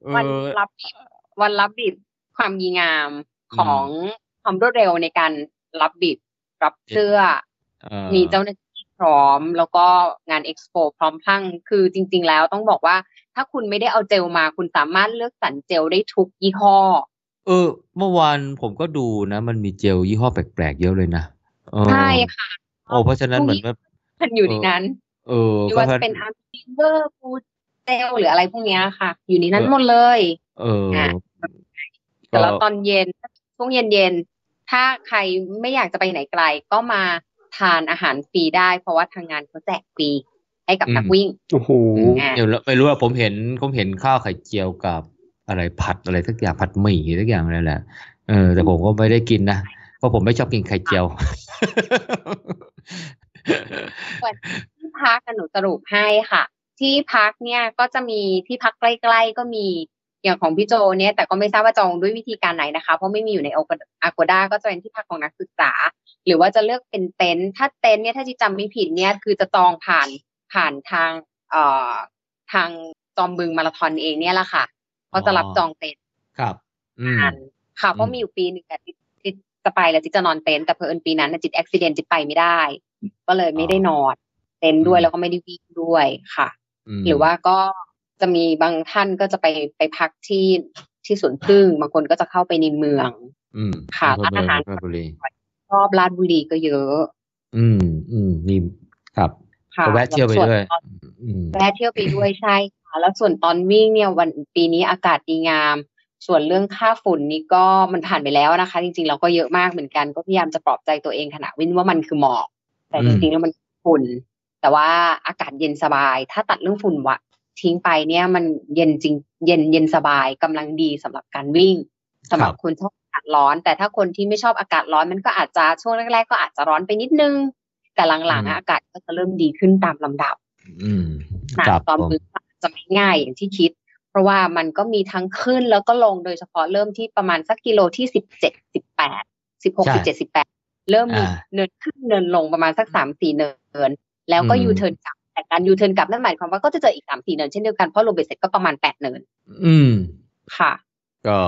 เอวันอรับบิดวันรับบิดความดีงามของความรวดเร็วในการรับบิดรับเสื้อเอ่อมีเจ้าหน้าที่พร้อม แล้วก็งานเอ็กซ์โปพร้อมพลังคือจริง ๆ แล้วต้องบอกว่า ถ้าคุณไม่ได้เอาเจลมาคุณสามารถเลือกสรรเจลได้ทุกยี่ห้อ เออ เมื่อวานผมก็ดูนะ มันมีเจลยี่ห้อแปลกๆเยอะเลยนะเออใช่ค่ะโอ้เพราะฉะนั้นเหมือนว่ามันอยู่ในนั้น เออไม่ก็ว่าจะเป็นอาร์ติเวอร์ฟู เจลหรืออะไรพวกเนี้ยค่ะ อยู่ในนั้นหมดเลย เอออะแต่แล้วตอนเย็นช่วงเย็นเย็นๆถ้าใครไม่อยากจะไปไหนไกล ก็มาทานอาหารฟรีได้ เพราะว่าทางงานเขาแจกฟรีให้กับนักวิ่งโอ้โหอะเดี๋ยวเราไม่รู้ว่าผมเห็นผมเห็นข้าวไข่เจียวกับอะไรผัดอะไรทักอย่างผัดหมี่ทักอย่างนั่นแหละเออแต่ผมก็ไม่ได้กินนะเพราะผมไม่ชอบกินไข่เจียวที่พักอะหนูสรุปให้ค่ะ ที่พักเนี่ยก็จะมีที่พักใกล้ ๆ ก็มีอย่างของพี่โจเนี่ยแต่ก็ไม่ทราบว่าจองด้วยวิธีการไหนนะคะ เพราะไม่มีอยู่ในโอ g o ด้าก็จะเป็นที่พักของนักศึกษา หรือว่าจะเลือกเป็นเต็นท์ถ้าเต็นท์เนี่ยถ้าที่จำไม่ผิดเนี่ยคือจะจองผ่านผ่านทางเอ่อทางจอมบึงมาราธอนเองเนี่ยแหละค่ะก็จะรับจองเต็นท์ครับอืมกันค่ะเพอืราะมมีอยู่ปีหนึ่งอะที่ที่จะไปแล้วที่จะนอนเต็นท์แต่เพอเอิญปีนั้นน่ะจิตอุบิเหตุจิตไปไม่ได้ ก็เลยไม่ได้นอนเต็นท์ด้วยแล้วก็ไม่ได้วิ่งด้วยค่ะม หรือว่าก็จะมีบางท่านก็จะไปไปพักที่ที่สวนพึ่งบางคนก็จะเข้าไปในเมืองอืมค่ะอำเภอร้านอาหารเมืองราชบุรีรอบลาดบุรีก็เยอะ อืมอืมมีครับค่ะก็แวะเที่ยวไปส่นด้วยตอนอืมแวะเที่ยวไปด้วยใช่ค่ะแล้วส่วนตอนวิ่งเนี่ยวันปีนี้อากาศดีงาม ส่วนเรื่องค่าฝุ่นนี่ก็มันผ่านไปแล้วนะคะ จริงๆเราก็เยอะมากเหมือนกันก็พยายามจะปลอบใจตัวเองขณะวิ่งว่ามันคือหมอกแต่จริงๆแล้วมันฝุ่น แต่ว่าอากาศเย็นสบาย ถ้าตัดเรื่องฝุ่นวะทิ้งไปเนี่ยมันเย็นจริง เย็นเย็นสบายกำลังดีสำหรับการวิ่งสำหรับครับคนชอบอากาศร้อน แต่ถ้าคนที่ไม่ชอบอากาศร้อนมันก็อาจจะช่วงแรกๆ ก็อาจจะร้อนไปนิดนึง แต่หลังๆอะอากาศก็จะเริ่มดีขึ้นตามลำดับอืมนะครับตอนผมมือจะไม่ง่ายอย่างที่คิด เพราะว่ามันก็มีทั้งขึ้นแล้วก็ลงโดยเฉพาะเริ่มที่ประมาณสักกิโลที่สิบเจ็ดสิบแปดสิบหกใช่สิบเจ็ดสิบแปดเริ่มมีอ่าเนินขึ้นเนินลงประมาณสักสามสี่เนิน แล้วก็อืมยูเทิร์นกลับแต่การยูเทิร์นกลับนั่นหมายความว่าก็จะเจออีกสามสี่เนินเช่นเดียวกันเพราะรวมเบ็ดเสร็จก็ประมาณแปดเนิน อืมค่ะ ก็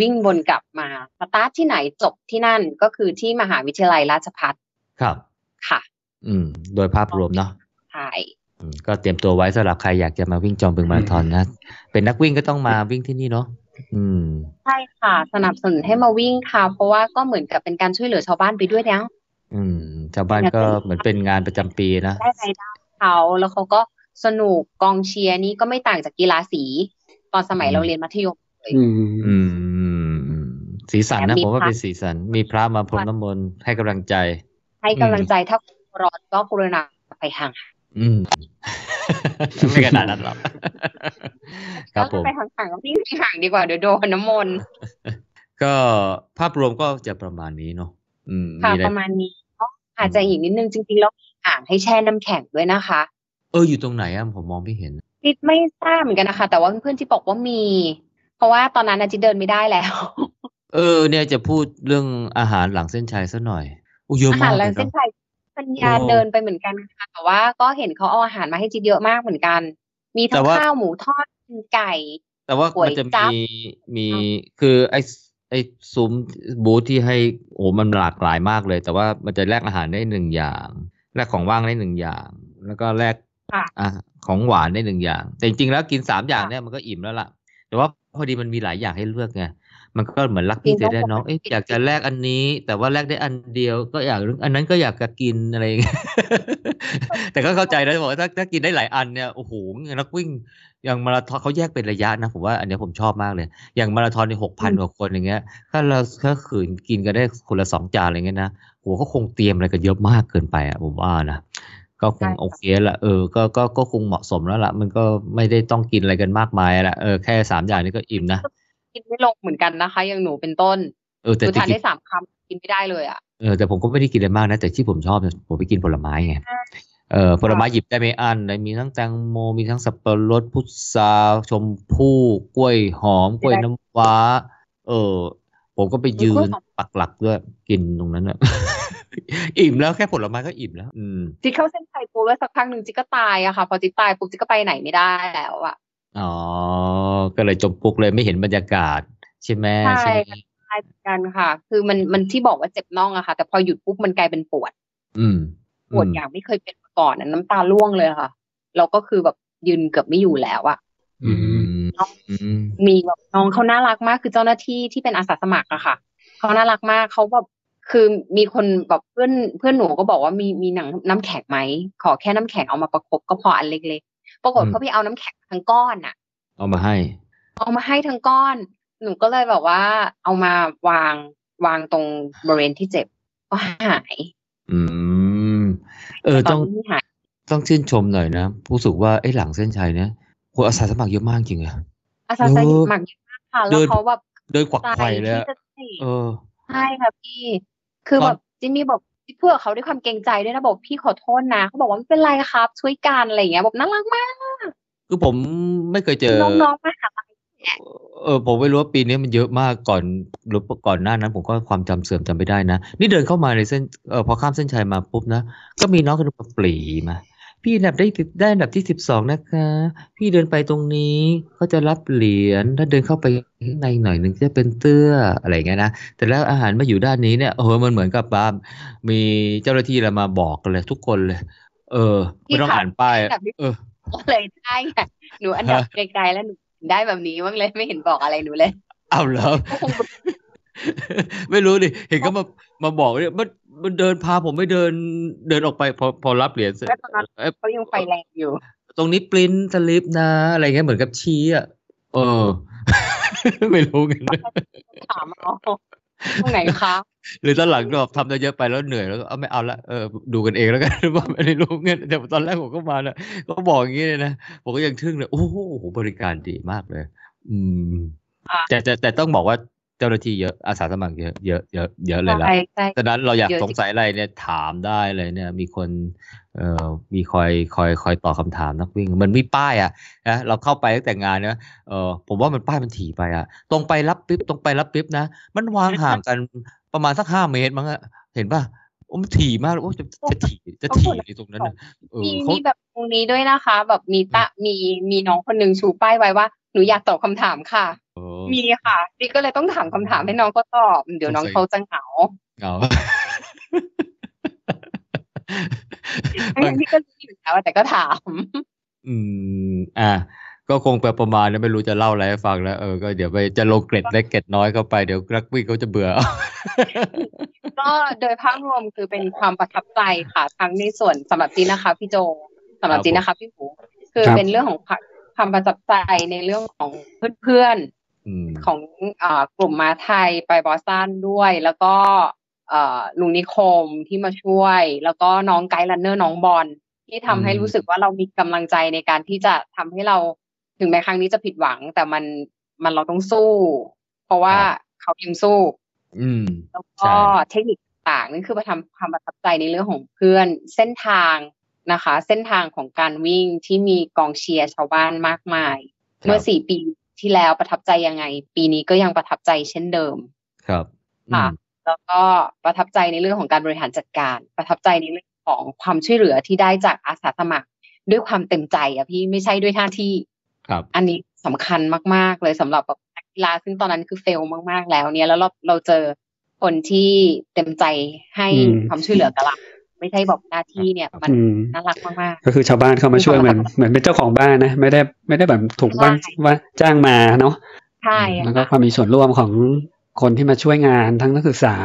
วิ่งวนกลับมาสตาร์ทที่ไหนจบที่นั่นก็คือที่มหาวิทยาลัยราชภัฏครับ ค่ะ อืม โดยภาพรวมเนาะใช่อืมก็เตรียมตัวไว้สำหรับใครอยากจะมาวิ่งจอมบึงมาราธอนนะ เป็นนักวิ่งก็ต้องมาวิ่งที่นี่เนาะอืม ใช่ค่ะ สนับสนุนให้มาวิ่งค่ะ เพราะว่าก็เหมือนกับเป็นการช่วยเหลือชาวบ้านไปด้วยแล้ว อืม ชาวบ้านก็เหมือนเป็นงานประจำปีนะ ได้รายได้เขาแล้วเขาก็สนุกกองเชียร์นี่ก็ไม่ต่างจากกีฬาสี ตอนสมัยอืมเราเรียนมัธยมเลยอืมอืมอืมอืมสีสันนะแถมมีผมว่าพระเป็นสีสัน มีพระมาพรมน้ำมนต์ให้กำลังใจ ให้กำลังใจถ้าร้อนก็กรุณาไปห่างอืมไม่ขนาดนั้นหรอกครับผมไปห่างๆก็วิ่งห่างดีกว่าเดี๋ยวโดนน้ำมนต์ก็ภาพรวมก็จะประมาณนี้เนาะอืมค่ะมีอะไรประมาณนี้ก็ อาจจะอีกนิดนึงจริงๆแล้วมีอ่างให้แช่น้ำแข็งด้วยนะคะ เอออยู่ตรงไหนอะผมมองไม่เห็นจิตไม่ทราบเหมือนกันนะคะ แต่ว่าเพื่อนๆที่บอกว่ามี เพราะว่าตอนนั้นนะจิตเดินไม่ได้แล้ว เออ เนี่ยจะพูดเรื่องอาหารหลังเส้นชัยซะหน่อยอู้เยอะอาหามารกหเลลังยเส้นนะชัยปัญญาโอ้เดินไปเหมือนกันค่ะแต่ว่าก็เห็นเขาเอาอาหารมาให้จิตเยอะมากเหมือนกัน มีแต่ทั้งว่าข้าวหมูทอดไก่แต่ว่าก๋วยมันจะจั๊มีบมีคือไอ้ ไอ้ซุ้มบูธที่ให้โอ้มันหลากหลายมากเลย แต่ว่ามันจะแลกอาหารได้หนึ่งอย่าง แลกของว่างได้หนึ่งอย่าง แล้วก็แลกค่ะอะของหวานได้หนึ่งอย่าง แต่จริงๆแล้วกินสามอย่างค่ะเนี่ยมันก็อิ่มแล้วล่ะ แต่ว่าพอดีมันมีหลายอย่างให้เลือกไงมันก็เหมือนลักจริพี่งเจได้ต้องน้องบอกเอ๊ะว่าอยากจะแลกอันนี้ แต่ว่าแลกได้อันเดียวก็อยากอันนั้นก็อยากจะกินอะไรอย่างเงี้ยแต่ก็เข้าใจนะบอกว่าถ้าถ้ากินได้หลายอันเนี่ยโอ้โหนักวิ่ง อย่างมาราธอนเขาแยกเป็นระยะนะผมว่าอันเนี้ยผมชอบมากเลย อย่างมาราธอนในหกพันกว่าคนอย่างเงี้ย ถ้าเราถ้าขืนกินกันได้คนละสองจานอะไรเงี้ยนะโหก็คงเตรียมอะไรกันเยอะมากเกินไปอะผมว่านะก็คงใช่ค่ะโอเคละเออก็ก็ก็คงเหมาะสมแล้วล่ะมันก็ไม่ได้ต้องกินอะไรกันมากมายละเออแค่สามอย่างนี้ก็อิ่มนะกินไม่ลงเหมือนกันนะคะ อย่างหนูเป็นต้นเออหแต่นูที่ทานกินได้สามคำกินไม่ได้เลยอะเออแต่ผมก็ไม่ได้กินอะไรมากนะ แต่ที่ผมชอบเนี่ยผมไปกินผลไม้ไง เออผลไม้หยิบได้ไม่อั้นเลยมีทั้งแตงโมมีทั้งสับปะรดพุทราชมพู่กล้วยหอมกล้วยน้ำว้า เออ ผมก็ไปยืนปักหลักด้วยกินตรงนั้นอะอิ่มแล้วแค่ผลไม้ก็อิ่มแล้ว อืมจิตเข้าเส้นชัยตัวแล้วสักพักหนึ่งจิตก็ตายอะค่ะ พอจิตตายปุ๊บจิตก็ไปไหนไม่ได้แล้วอะอ๋อ ก็เลยจมปุกเลยไม่เห็นบรรยากาศ ใช่ไหมใช่ไหมใช่เหมือนกันค่ะ คือมันมันที่บอกว่าเจ็บน่องอะค่ะ แต่พอหยุดปุ๊บมันกลายเป็นปวด อืมปวดอย่างไม่เคยเป็นมา ก่อนอะน้ำตาร่วงเลยค่ะ เราก็คือแบบยืนเกือบไม่อยู่แล้วอะอืมอืมมีแบบน้องเขาน่ารักมากคือเจ้าหน้าที่ที่เป็นอาสาสมัครอะค่ะเขาน่ารักมากเขาแบบคือมีคนแบบเพื่อนเพื่อนหนูก็บอกว่ามีมีหนังน้ำแข็งไหมขอแค่น้ำแข็งเอามาประคบก็พออันเล็กๆปรากฏเขาไปเอาน้ำแข็งทั้งก้อนอะเอามาให้ เอามาให้ทั้งก้อน หนูก็เลยแบบว่า เอามาวางวางตรงบริเวณที่เจ็บก็หาย อืม เออตต้ออนงที่หายต้องชื่นชมหน่อยนะรู้สึกว่าไอ้หลังเส้นชัยเนี่ยโหอาสาสมัครเยอะมากจริงอะอาสาสมัครเยอะมากค่ะเดิแล้วนเขาแบบเดินขวักไขว่เลยที่อะจะให้เออใช่ค่ะพี่ คือตอนแบบจิมมี่บอกเพื่อเขาด้วยความเกรงใจด้วยนะบอกพี่ขอโทษนะเขาบอกว่าไม่เป็นไรครับ ช่วยกันอะไรอย่างเงี้ยบอกน่ารักมากคือผมไม่เคยเจอน้องๆมาหาลัย เออผมไม่รู้ว่าปีนี้มันเยอะมากก่อนหรือก่อนหน้านั้น ผมก็ความจำเสื่อมจำไม่ได้นะ นี่เดินเข้ามาในเส้นเออพอข้ามเส้นชัยมาปุ๊บนะ ก็มีน้องคนหนึงมาปรีมา พี่อันดับได้สิบได้อันดับที่สิบสองนะคะ พี่เดินไปตรงนี้เขาจะรับเหรียญถ้าเดินเข้าไปข้างในหน่อยหนึ่งจะเป็นเตื้ออะไรอย่างเงี้ยนะแต่แล้วอาหารมาอยู่ด้านนี้เนี่ยเออมันเหมือนกับว่ามีเจ้าหน้าที่เรามาบอกกันเลยทุกคนเลย เออไม่ต้องอ่านป้ายอะเออก็เลยได้ไงหนูอันดับไกลๆแล้วหนู ได้แบบนี้บ้างเลยไม่เห็นบอกอะไรหนูเลยเอาเหรอก็คงไม่รู้ดิเห็นก็มามาบอกเนี่ยมันมันเดินพาผมไม่เดินเดินออกไปพอพอรับเหรียญเสร็จก็ตอนนั้นเอ้ยเขายังไฟแรงอยู่ ตรงนี้ปริ้นสลิปนะ อะไรเงี้ยเหมือนกับชี้อะเออ ไม่รู้กันถามเอา ตรงไหนคะ หรือตอนหลังก็ทำได้เยอะไปแล้วเหนื่อยแล้วก็เอาไม่เอาละเออดูกันเองแล้วกันว่าไม่ได้รู้เงินแต่ตอนแรกผมก็มาเนี่ยก็บอกอย่างงี้เลยนะผมก็ยังทึ่งเลยโอ้โหบริการดีมากเลย อืมอะแต่แต่แต่ต้องบอกว่า เจ้าหน้าที่เยอะอาสาสมัครเยอะเยอะเยอะเยอะเลยละใช่ใช่ฉะนั้นเราอยากเยอะจริสงงสัยอะไรเนี่ยถามได้เลยเนี่ย มีคนเอ่อมีคอยคอยคอยตอบคำถามนักวิ่งเหมันมีป้ายอะนะเราเข้าไปตั้งแต่งานเนี่ยเออผมว่ามันป้ายมันถี่ไปอะ ตรงไปรับปิ๊บตรงไปรับปิ๊บนะ มันวางห่างกันประมาณสักห้าเมตรมั้งอะเห็นป่ะโอ้มันถี่มากเลยโอ้จะจะถี่จะถี่ในตรงนั้นน่ะเออมีเขามีแบบตรงนี้ด้วยนะคะ แบบมีตะมีมีน้องคนหนึ่งชูป้ายไว้ว่าหนูอยากตอบคำถามค่ะเออ มีค่ะนี่ก็เลยต้องถามคำถามให้น้องเขาตอบ เดี๋ยวน้องเขาจะเหงาเหงาทั้งๆที่ก็รู้อยู่แล้วแต่ก็ถาม อืม อะก็คงไปประมาณนั้นไม่รู้จะเล่าอะไรให้ฟังแล้วเออก็เดี๋ยวไปจะลงเกร็ดเล็กเกร็ดน้อยเข้าไปเดี๋ยวนักวิ่งเขาจะเบื่อ ก็โดยภาพรวมคือเป็นความประทับใจค่ะทั้งในส่วนสำหรับจิ๊บนะคะ พี่โจสำหรับครับจิ๊บนะคะ พี่หมูคือครับเป็นเรื่องของความประทับใจในเรื่องของเพื่อนอืมๆ ของอ่ากลุ่มมาไทยไปบอสตันด้วย แล้วก็เอ่อลุงนิคมที่มาช่วย แล้วก็น้อง guide runner น้องบอลที่ทำให้อืมรู้สึกว่าเรามีกำลังใจในการที่จะทำให้เราถึงแม้ครั้งนี้จะผิดหวัง แต่มันมันเราต้องสู้ เพราะว่าเขายังสู้ อืมแล้วใช่ก็เทคนิคต่างๆนั่นคือประทำความประทับใจในเรื่องของเพื่อนเส้นทางนะคะ เส้นทางของการวิ่งที่มีกองเชียร์ชาวบ้านมากมายครับเมื่อสี่ปี ที่แล้วประทับใจยังไง ปีนี้ก็ยังประทับใจเช่นเดิม ครับค่ะอืมแล้วก็ประทับใจในเรื่องของการบริหารจัดการ ประทับใจในเรื่องของความช่วยเหลือที่ได้จากอาสาสมัครด้วยความเต็มใจอะพี่ไม่ใช่ด้วยหน้าที่ครับ อันนี้สำคัญมาก ๆ เลยสำหรับแบบนักกีฬาซึ่งตอนนั้นคือเฟลมาก ๆ แล้วเนี่ยแล้วเราเราเจอคนที่เต็มใจให้อืมความช่วยเหลือกับเรา ไม่ใช่บอกหน้าที่เนี่ย มันอืมน่ารักมากก็คือชาวบ้านเข้ามาช่วยเหมือนเหมือนเป็นเจ้าของบ้านนะ ไม่ได้ไม่ได้แบบถูกว่างใช่ว่าจ้างมาเนาะๆใช่แล้วก็ค่ะความมีส่วนร่วมของคนที่มาช่วยงานทั้งนักศึกษา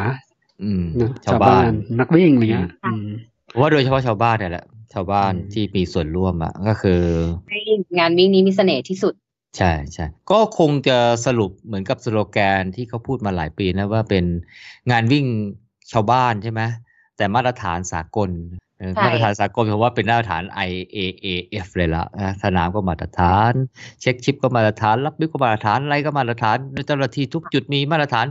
อืมนะชาวบ้านนักวิ่งอะไรเงี้ยอืมเพราะว่าโดยเฉพาะชาวบ้านเนี่ยแหละชาวบ้านอืมที่มีส่วนร่วมอะก็คือให้งานวิ่งนี้มีเสน่ห์ที่สุด ใช่ใช่ก็คงจะสรุปเหมือนกับสโลแกนที่เขาพูดมาหลายปีนะว่าเป็นงานวิ่งชาวบ้านใช่ไหม แต่มาตรฐานสากลเออใช่มาตรฐานสากลเพราะว่าเป็นมาตรฐาน IAAF เลยละนะสนามก็มาตรฐาน เช็คชิปก็มาตรฐาน รับบิ๊กก็มาตรฐานอะไรก็มาตรฐานเจ้าหน้าที่ทุกจุดมีมาตรฐาน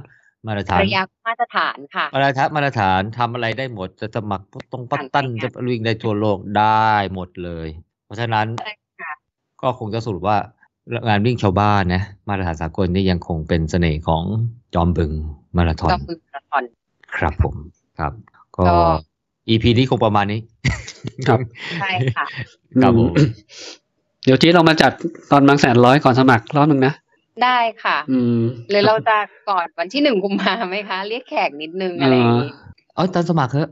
มาตรฐานระยะมาตรฐานค่ะมาตรฐานมาตรฐานทำอะไรได้หมดจะสมัครตรงปัตตันผ่านไปจะวิ่งได้ทั่วโลกได้หมดเลย เพราะฉะนั้นใช่ค่ะก็คงจะสรุปว่างานวิ่งชาวบ้านนะมาตรฐานสากลนี่ยังคงเป็นเสน่ห์ของจอมบึงมาราธอนก็คือมาราธอนครับผมครับ ก็ก็ EP นี้คงประมาณนี้ ครับใช่ค่ะครับผมอืมเดี๋ยวจีเรามาจัดตอนบางแสนร้อยก่อนสมัครรอบหนึ่งนะได้ค่ะ อืมหรือเราจะก่อนวันที่หนึ่งกุมภาไหมคะ เรียกแขกนิดนึงอะไรอย่างนี้เอาตอนสมัครเถอะ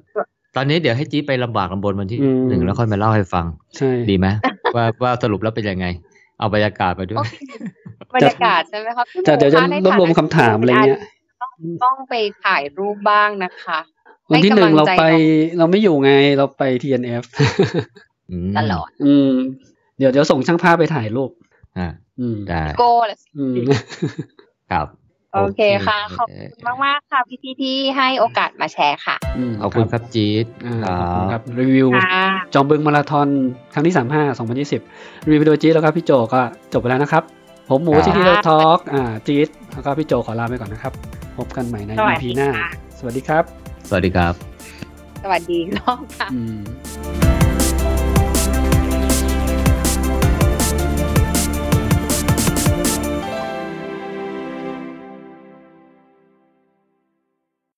ตอนนี้เดี๋ยวให้จี๊ดไปลำบากลำบนวันที่อืมหนึ่งแล้วค่อยมาเล่าให้ฟังใช่ดีไหมว่าว่าสรุปแล้วเป็นยังไง เอาบรรยากาศไปด้วยโอเคบรรยากาศใช่ไหมคะพี่หแต่เดี๋ยวจะคะในรวบรวมคำถามอะไรเงี้ยต้องไปถ่ายรูปบ้างนะคะ วันที่หนึ่งให้กำลัเราใจไปเราไม่อยู่ไงเราไป TNF อืมตลอดอืม เดี๋ยวเดี๋ยวส่งช่างภาพไปถ่ายรูปอ่าอืมได้โก้แหละอืมครับ โอเคค่ะ ขอบคุณมากๆค่ะพี่ๆที่ให้โอกาสมาแชร์ค่ะมขอบคุณครับจี๊ดอ่าขอบคุณครับรีวิวค่ะจอมบึงมาราธอนครั้งที่35 2020รีวิวโดยจี๊ดแล้วก็พี่โจก็จบไปแล้วนะครับ ผมหมูครับที่ที่เราทอล์กอ่าจี๊ดแล้วก็พี่โจขอลาไปก่อนนะครับ พบกันใหม่ในสวัส EP ดีหน้าค่ะสวัสดีครับ สวัสดีครับ สวัสดีอีกรอบค่ะอืม